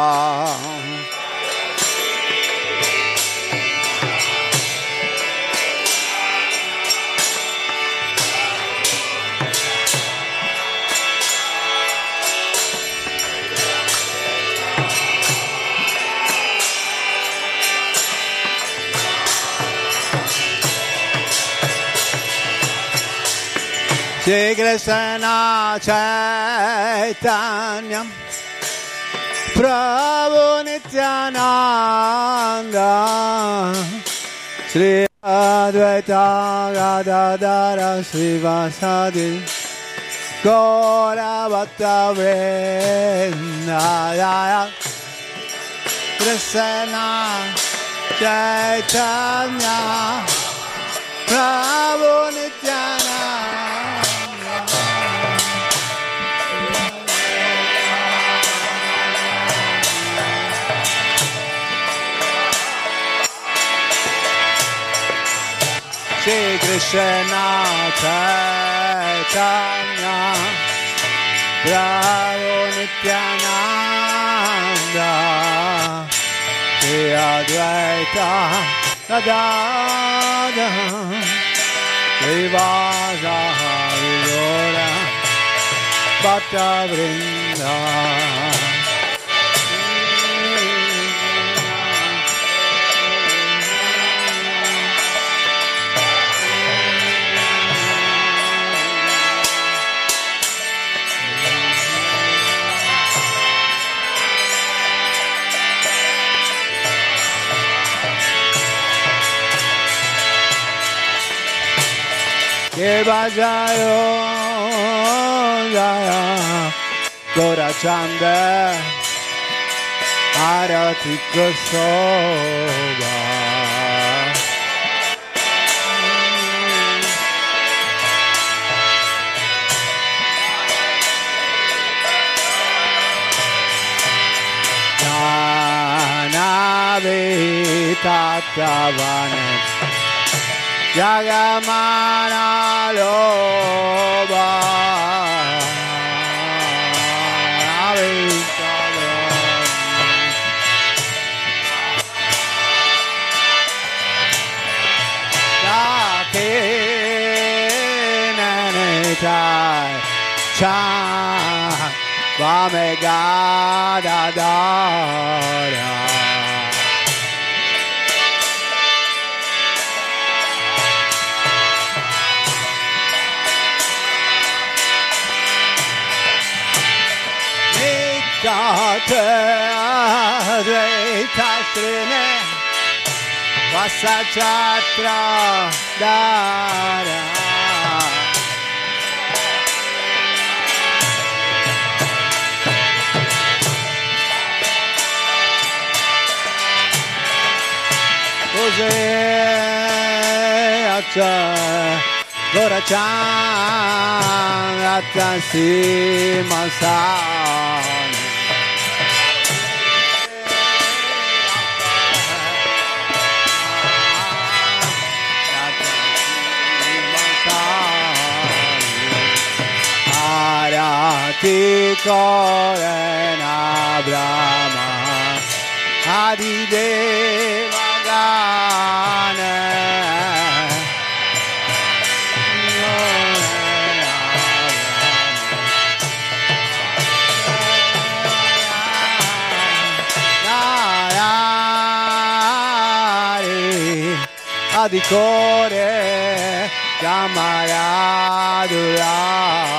Shri Krishna Chaitanya. Prabhu Nityananda. Sri Advaita Gadadara Srivasadi Gora Bhatta Vrindaya Krishna Chaitanya. Prabhu Nityananda Shri Krishna Chaitanya Prabhu Nityananda Shri Advaita Gadada Shri Vajahari Gora Bhatta Vrinda Shiva Jaya Jaya Gora Chanda Arati Kosoba Nana Vita Tavanet Jagamana Loba. Cha Vamegada Dara Nikate द्वैताश्रिने वसचात्र Dara Acea Gorăcean Atansi Mansar Tikoren Abrahma Adideva Gane Adikore Gamayadullah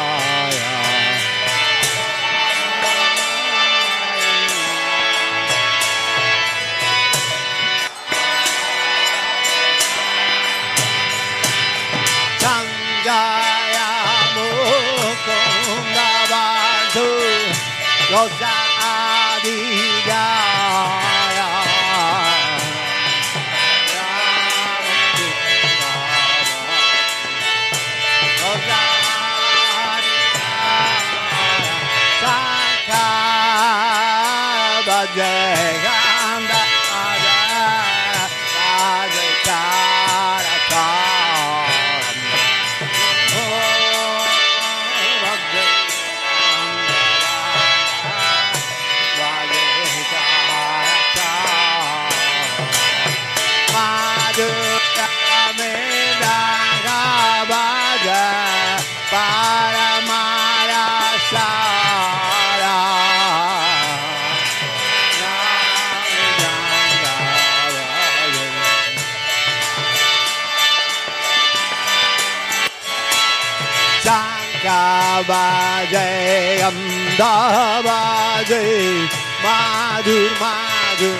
Dhava Jai Am Dhava Jai Madhur Madhur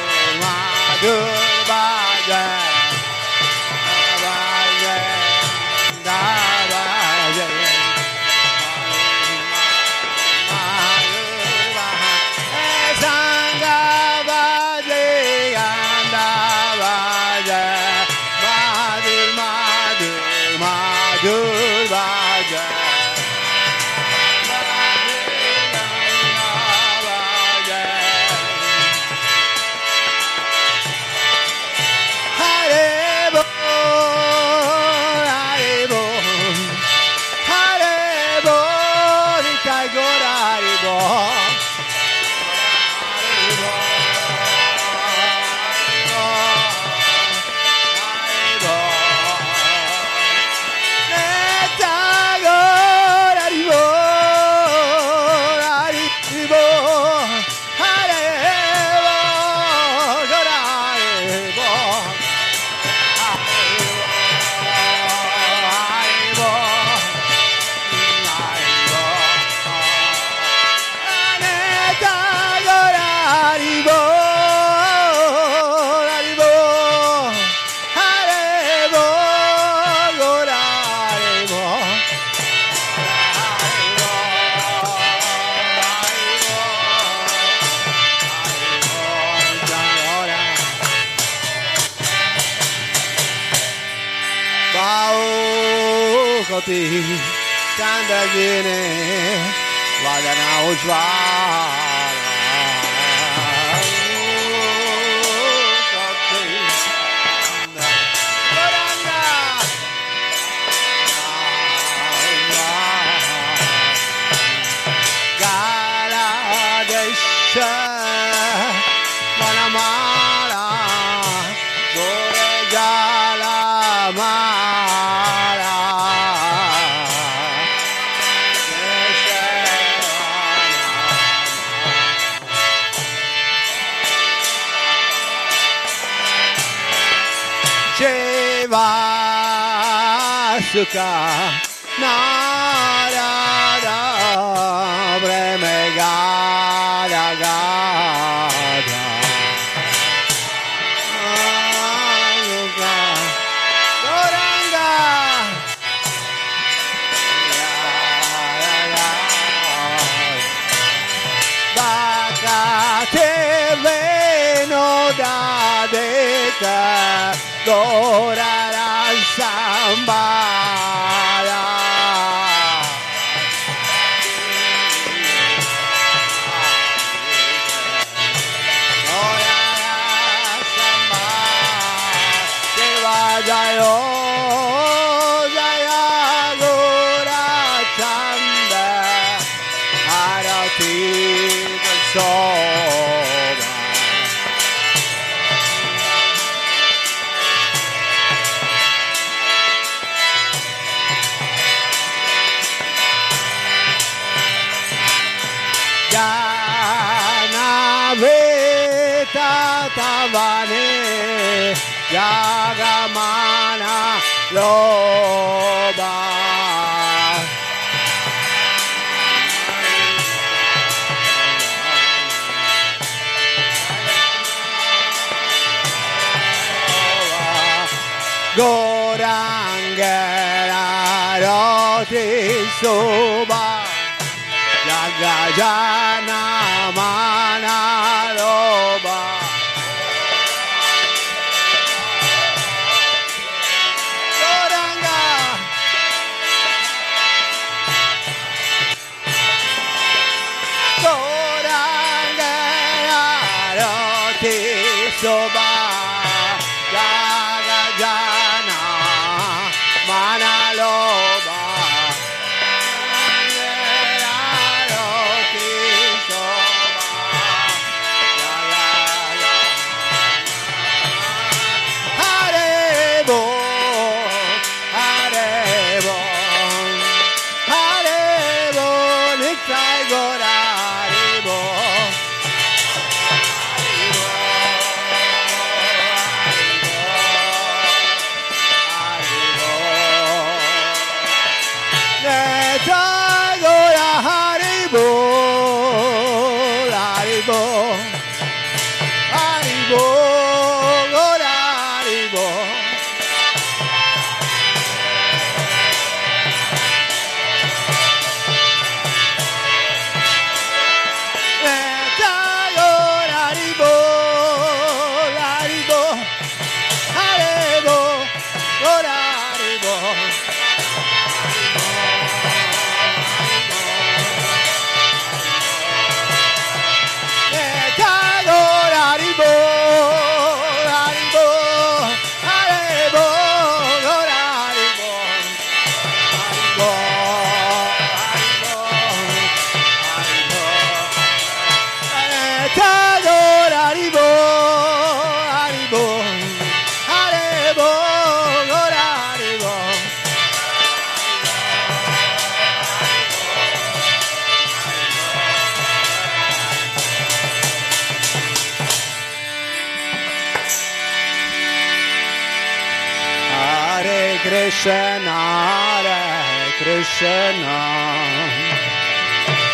का नारा प्रेम गारा गाधा Te veno da deca Jagamana Loba. Gorangera Roti Soba Jaga Jaga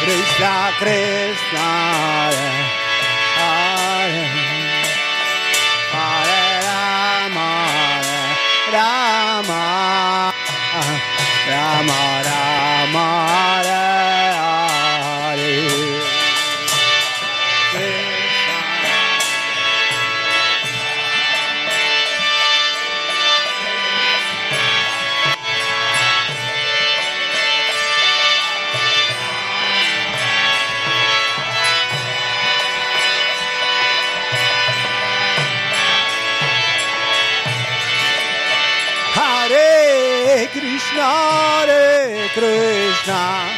Krishna, Krishna, Hare Hare Rama, Rama, Rama, Rama. Ah.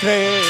Hare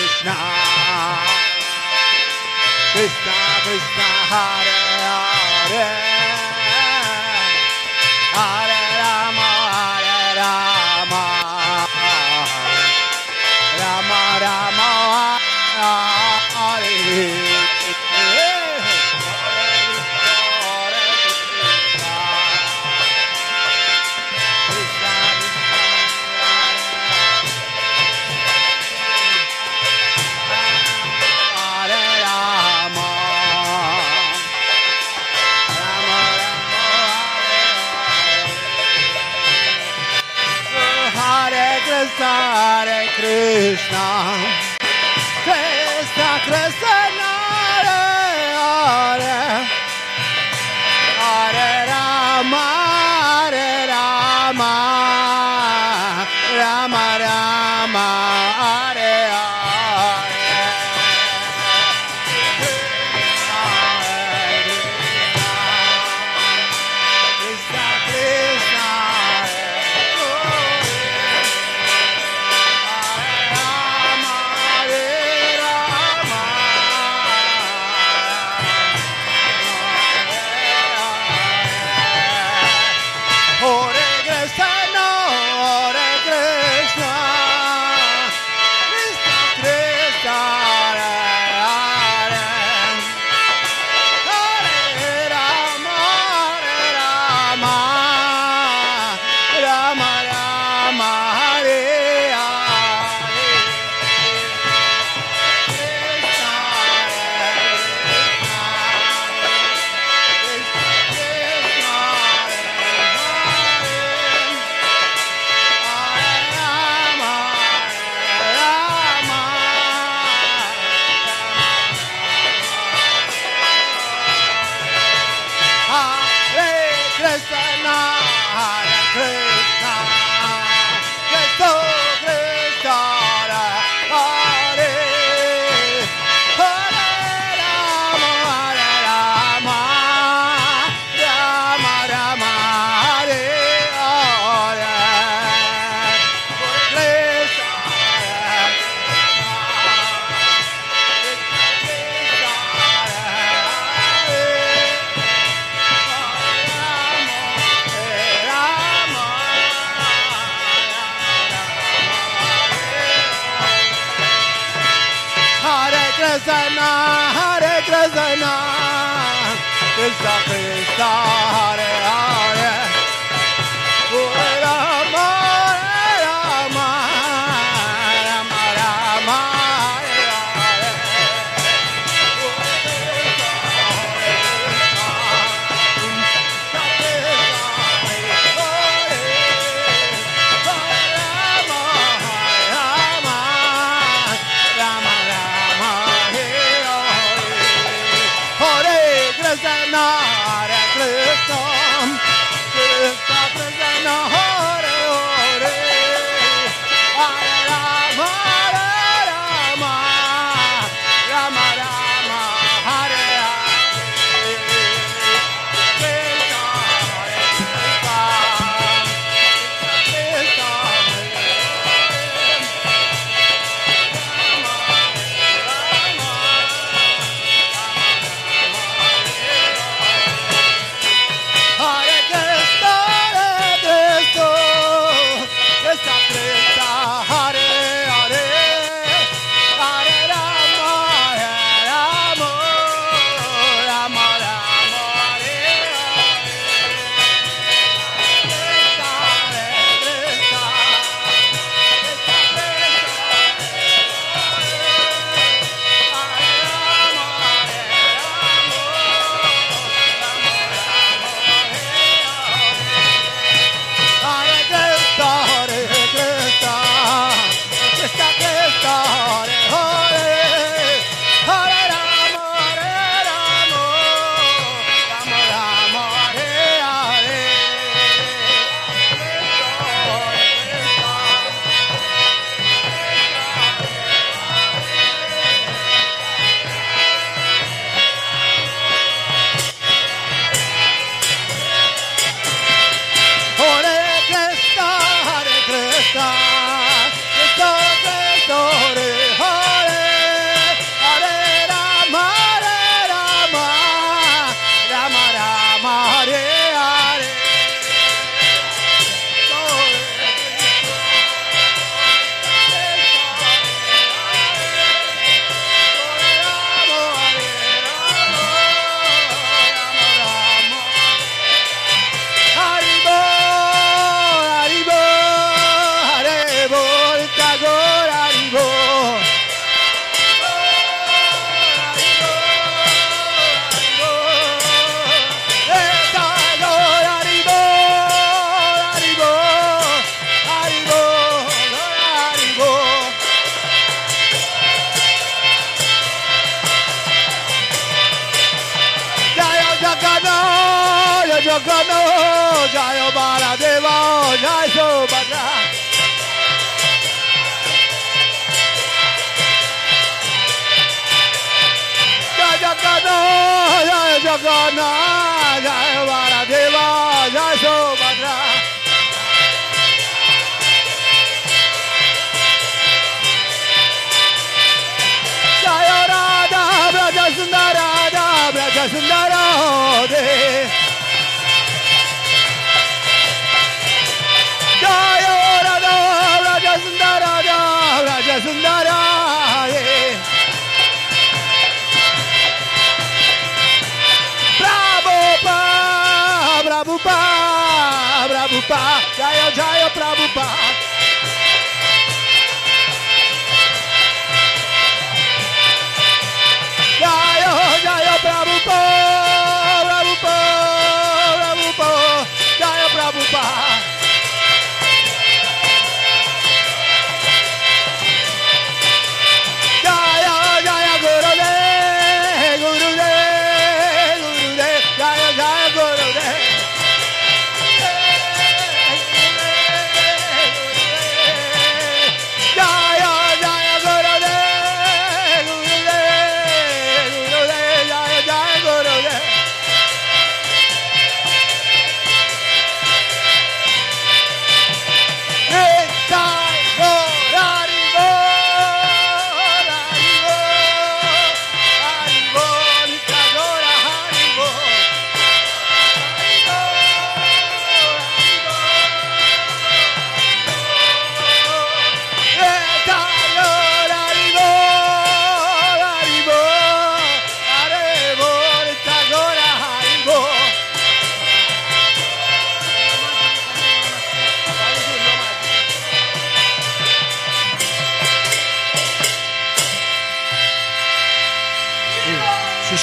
कृ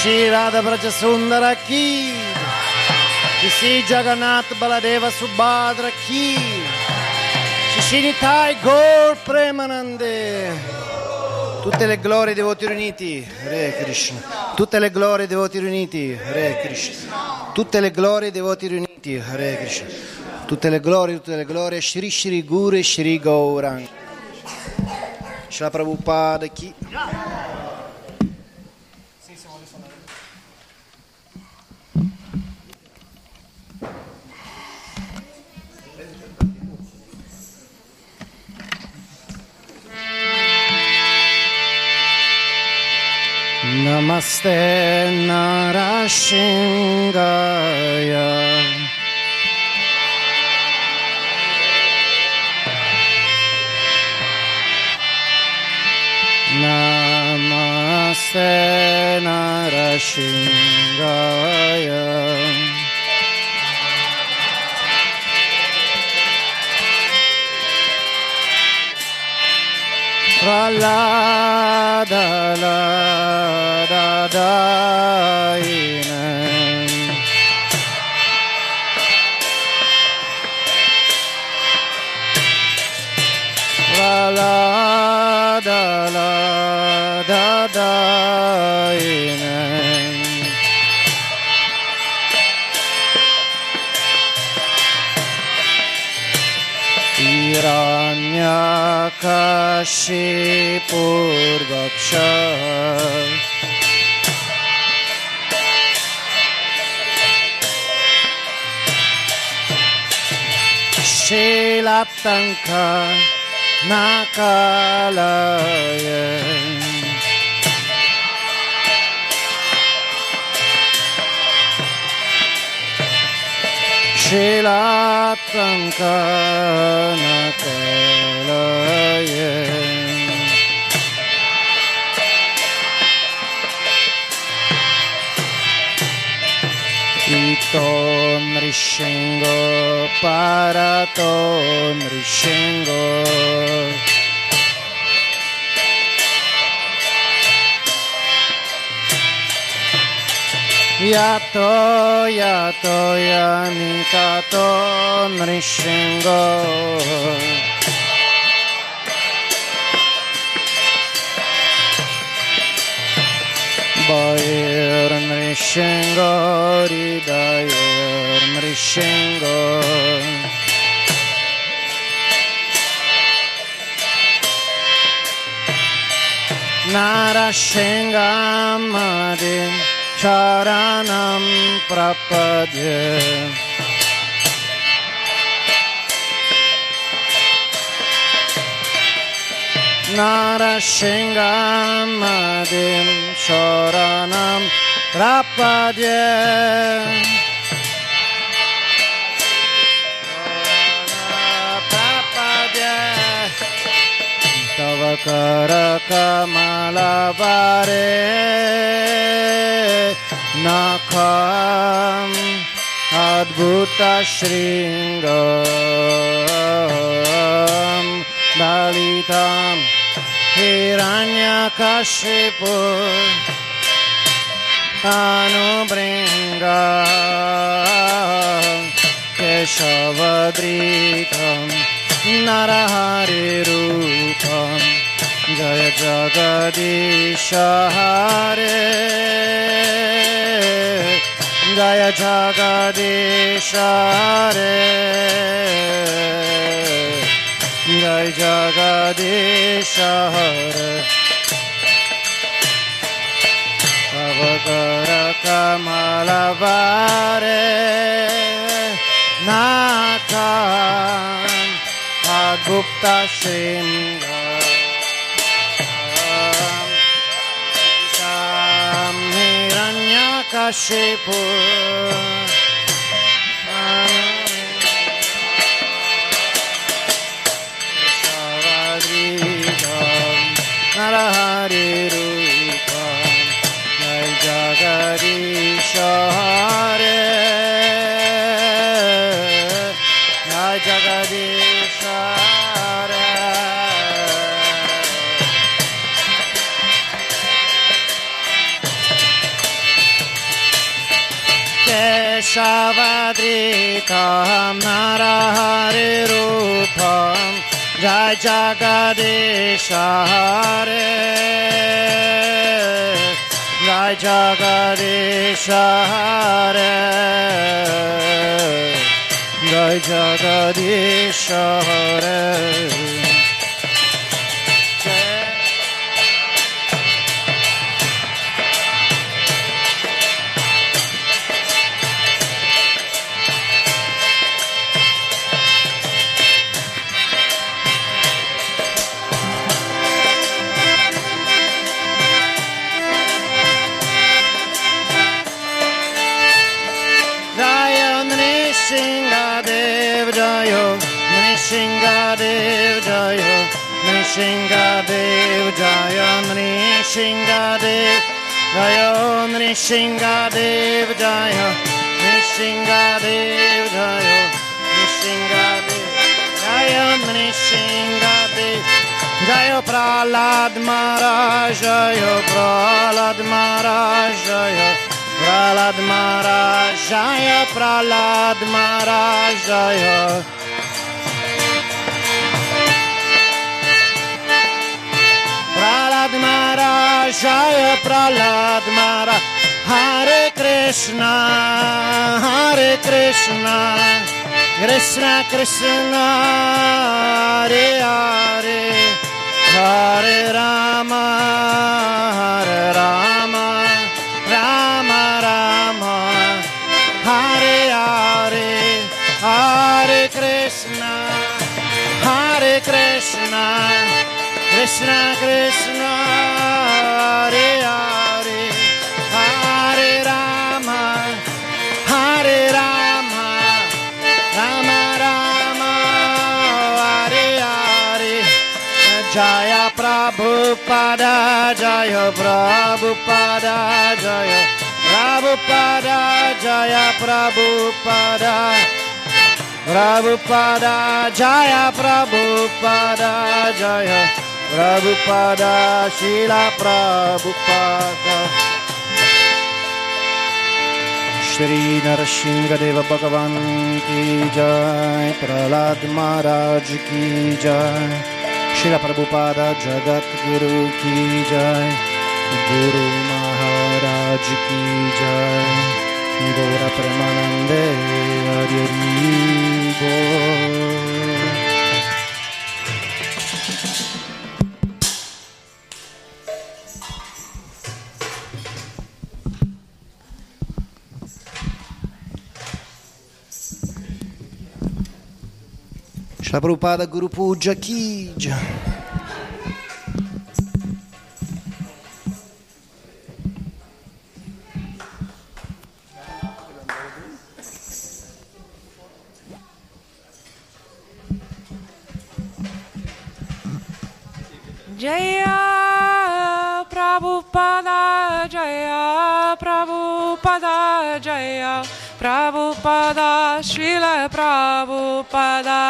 Braja Sundara Ki Shishi Jagannath Baladeva Subhadra Ki Shishi Nitai Gaur Premanande Tutte le glorie dei voti riuniti, Hare Krishna. Tutte le glorie dei voti riuniti, Hare Krishna. Tutte le glorie dei voti riuniti, Hare Krishna. Tutte le glorie, tutte le glorie, Shri Shri Guru Shri Gaurang. Shri Prabhupada Ki. Namaste Narashingaya Namaste Narashingaya Pralada la la da da inem. Hiranyakashipurvaksha Silatangka Nakalayan. Silatangka Nakalayan. Ito Rishingo para ton Rishingo. Yato yato yanita ton Rishingo. Bayern Mrishengo Dayer Mrishengo Narashengamadi Charanam Prapadye. Narashengamadi Charanam Prapadye Rapadie. तव करकमलवरे नखम् अद्भुतशृङ्गं दलितं हिरण्यकशिपु अनुबृङ्ग केशवदृतं नरहरिरूपं जय जगदीश हरे जय जगदीश हरे जय जगदीश हरे Malabaré Nakam Agupta Shimra Sam Hiranyakashipu কেশাবাদৃতম নারহর রূপ জয় জগদেশ হরে জয় জগদেশ হরে জয় জগদেশ হরে Nishingadev Jaya Nishingadev Jaya Nishingadev Jaya Nishingadev Jaya Nishingadev Jaya Pralad Maharaj Jaya Pralad Maharaj Jaya Pralad Maharaj Jaya Pralad Maharaj Jaya Maharaj Jaya Prahlad Maharaj Hare Krishna Hare Krishna Krishna Krishna Hare Hare Hare Rama Hare Rama Rama Rama Hare Hare Hare Krishna Hare Krishna Krishna Krishna Prabhupada Jaya Prabhupada Jaya Prabhupada Jaya Prabhupada Prabhupada Jaya Prabhupada Jaya Prabhupada Shila Prabhupada Shri Narashingadeva Bhagavan ki jai Prahlad Maharaj ki jai Shila Prabhupada Jagat Guru ki jai Guru Maharaj ki jai Gora Premanande Hari Bol Prabhupada Guru Puja Ki Jai. Jaya Prabhupada Jaya Prabhupada Jaya Prabhupada Srila Prabhupada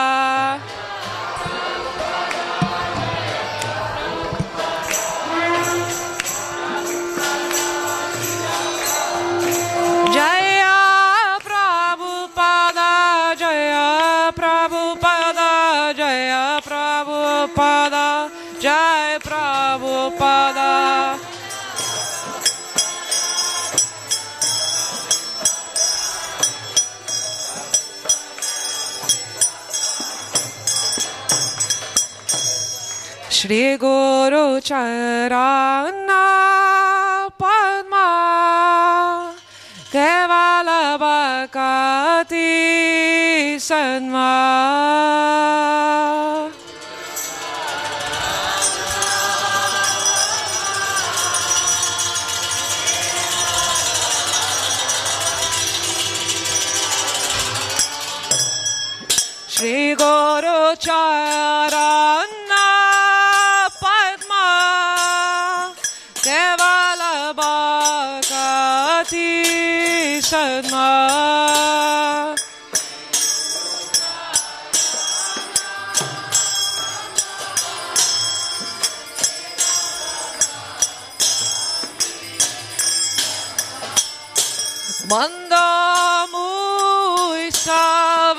Shri गुरु चरणा पद्मा केवल बकती सन्मा श्री गुरु चरण Manda muy Isaac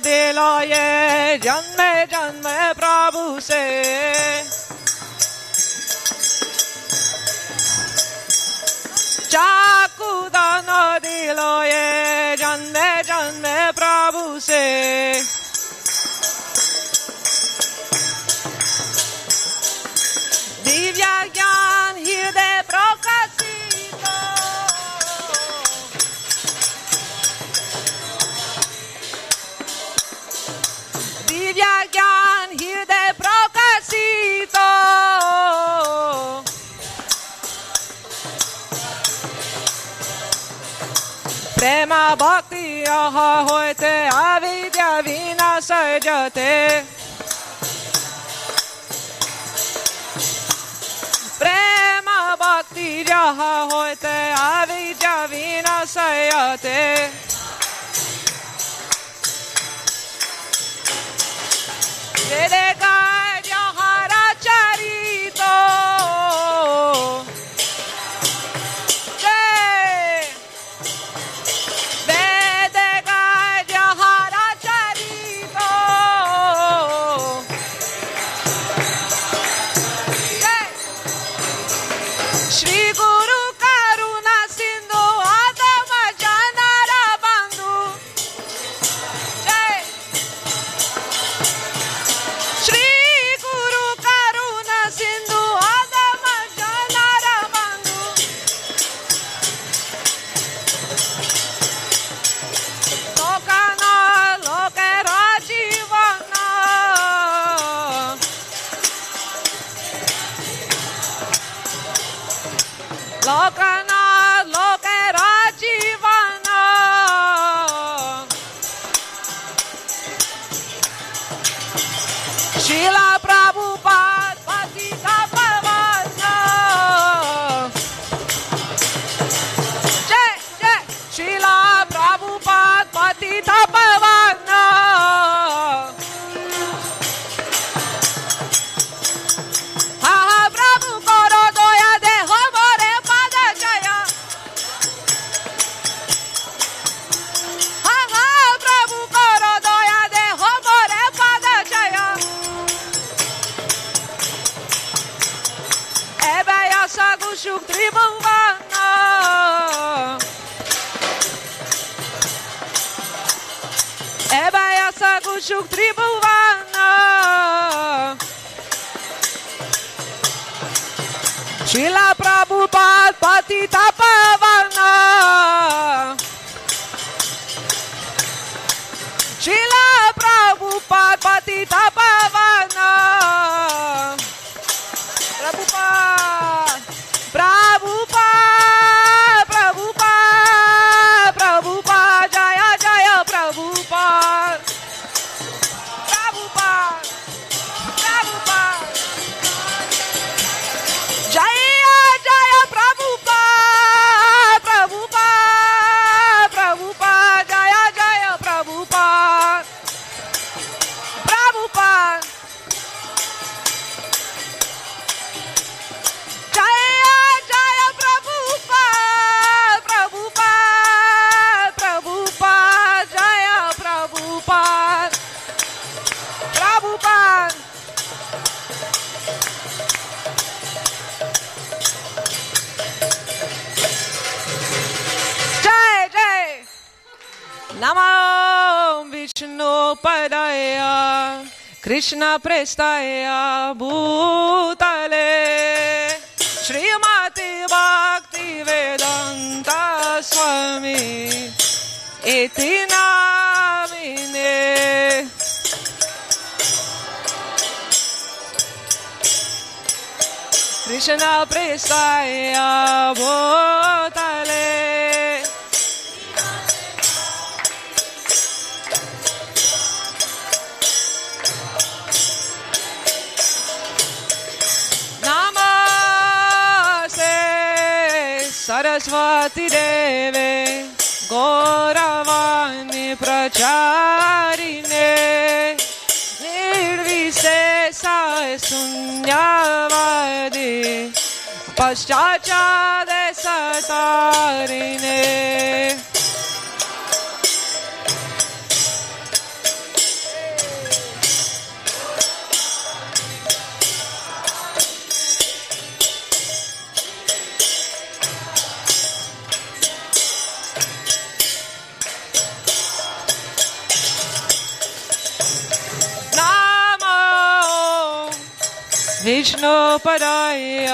दिलाए जन्म जन्म प्रभु से। चाकू दान दिलाए जन्म जन्म प्रभु से। दिव्या ज्ञान भक्ति अह होते आविद्या विनाश जते प्रेम भक्ति जह होते आविद्या विनाश यते Did it go? Padaya Krishna Prestaya Bhutale Srimati Bhakti Vedanta Swami Iti Namine Krishna Prestaya Bhutale Saraswati देवे गौरवाणी प्रचारिने निर्विशेषाय शून्यवादि पश्चाचारे सतारिणे कृष्णपराय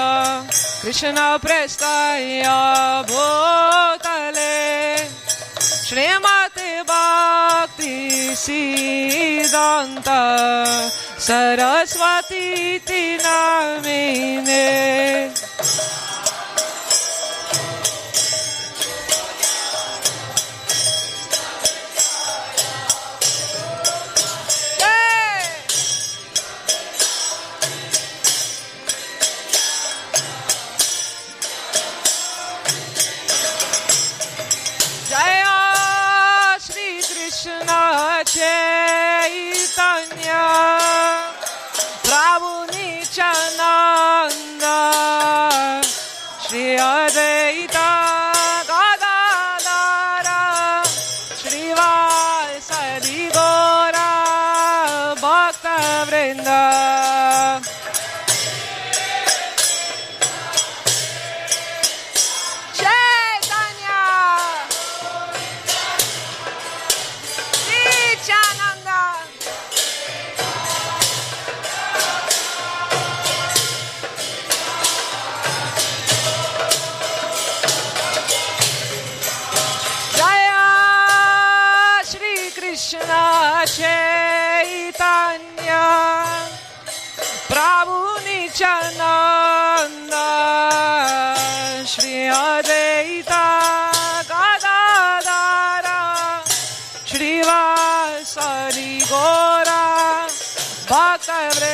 कृष्ण प्रस्ताय भोगले श्रीमते भक्ति सिदन्त सरस्वती नामिने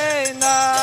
Bhakta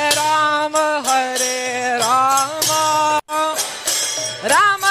Rama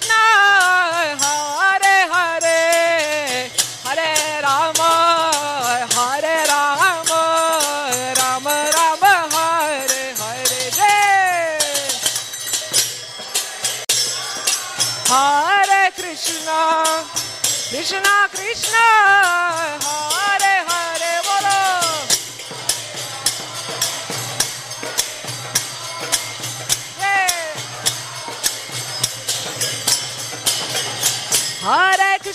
No.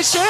i'm Nation.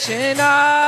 Krishna.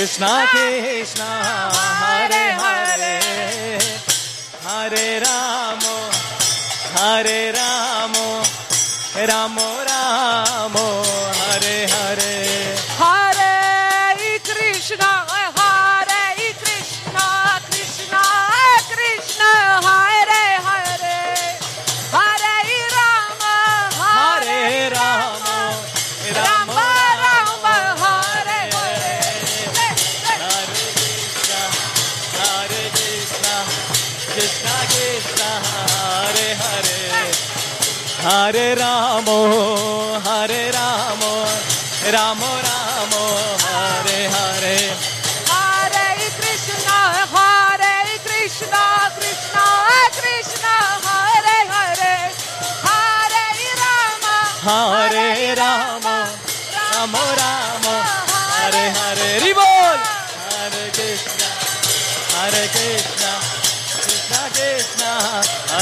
Krishna Krishna, Hare Hare, Hare. Ramo, Hare Ramo, Ramo Ramo,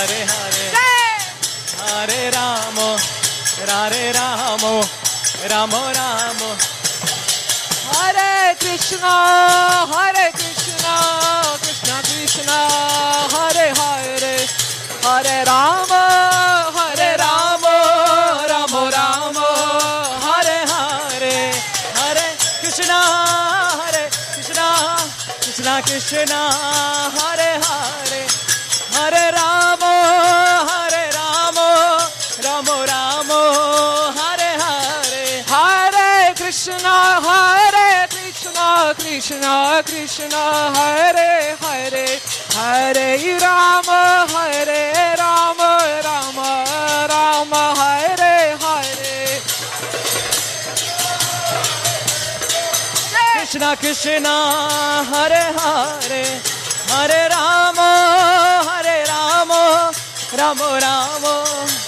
Hare Hare. Hare Ramo, Hare Ramo, Ramo Ramo. Hare Krishna, Hare Krishna, Krishna Krishna, Hare Hare, Hare Rama, Hare Rama, Rama Rama, Hare Hare, Hare Krishna, Hare Krishna, Krishna Krishna, Hare, Krishna, Krishna Hare Hare, Hare Rama, Hare Rama, Rama Rama, Hare Hare. Krishna Krishna, Hare Hare, Hare Ramo, Hare Ramo Ramo, Hare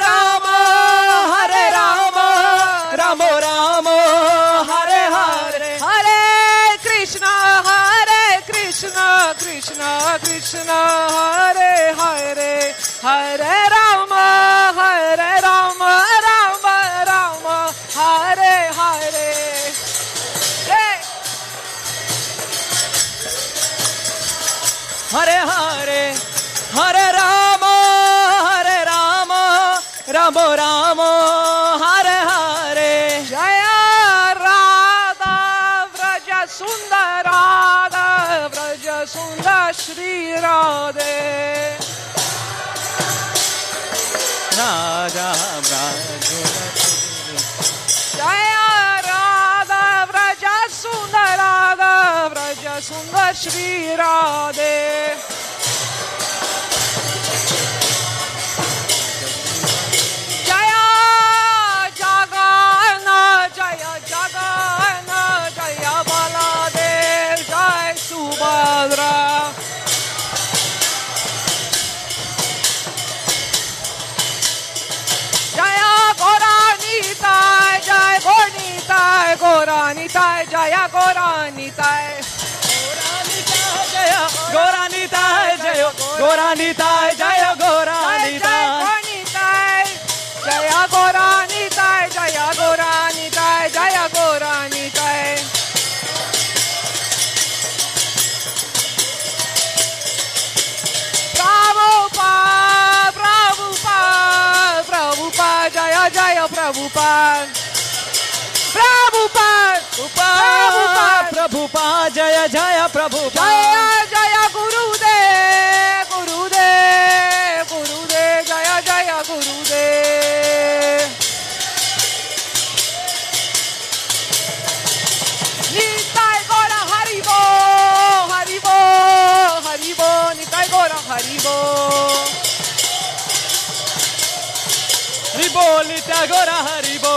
Krishna, Hare Hare, Hare Rama, Hare Rama, Rama Rama, Hare Hare. Hey! Hare Hare, Hare Rama, Hare Rama, Rama Rama. Radhe राधा ब्रज जया राधा व्रज सुंदर राधा व्रज सुंदर श्री राधे गोरानीताय गोरानीताय जय गोरानीताय जय गोरानीताय जय गोरानीताय जय गोरानीताय जय गोरानीताय प्रभुपा प्रभुपा प्रभुपा जय जय प्रभुपा प्रभुपा उपाय। प्रभु पा जय जय प्रभु जय जय गुरुदेव गुरुदेव गुरुदेव जय जय गुरुदेव। निताय गौर हरिबो हरिबो हरिबो निताय गौर हरिबो। हरिबो निताय गौर हरिबो।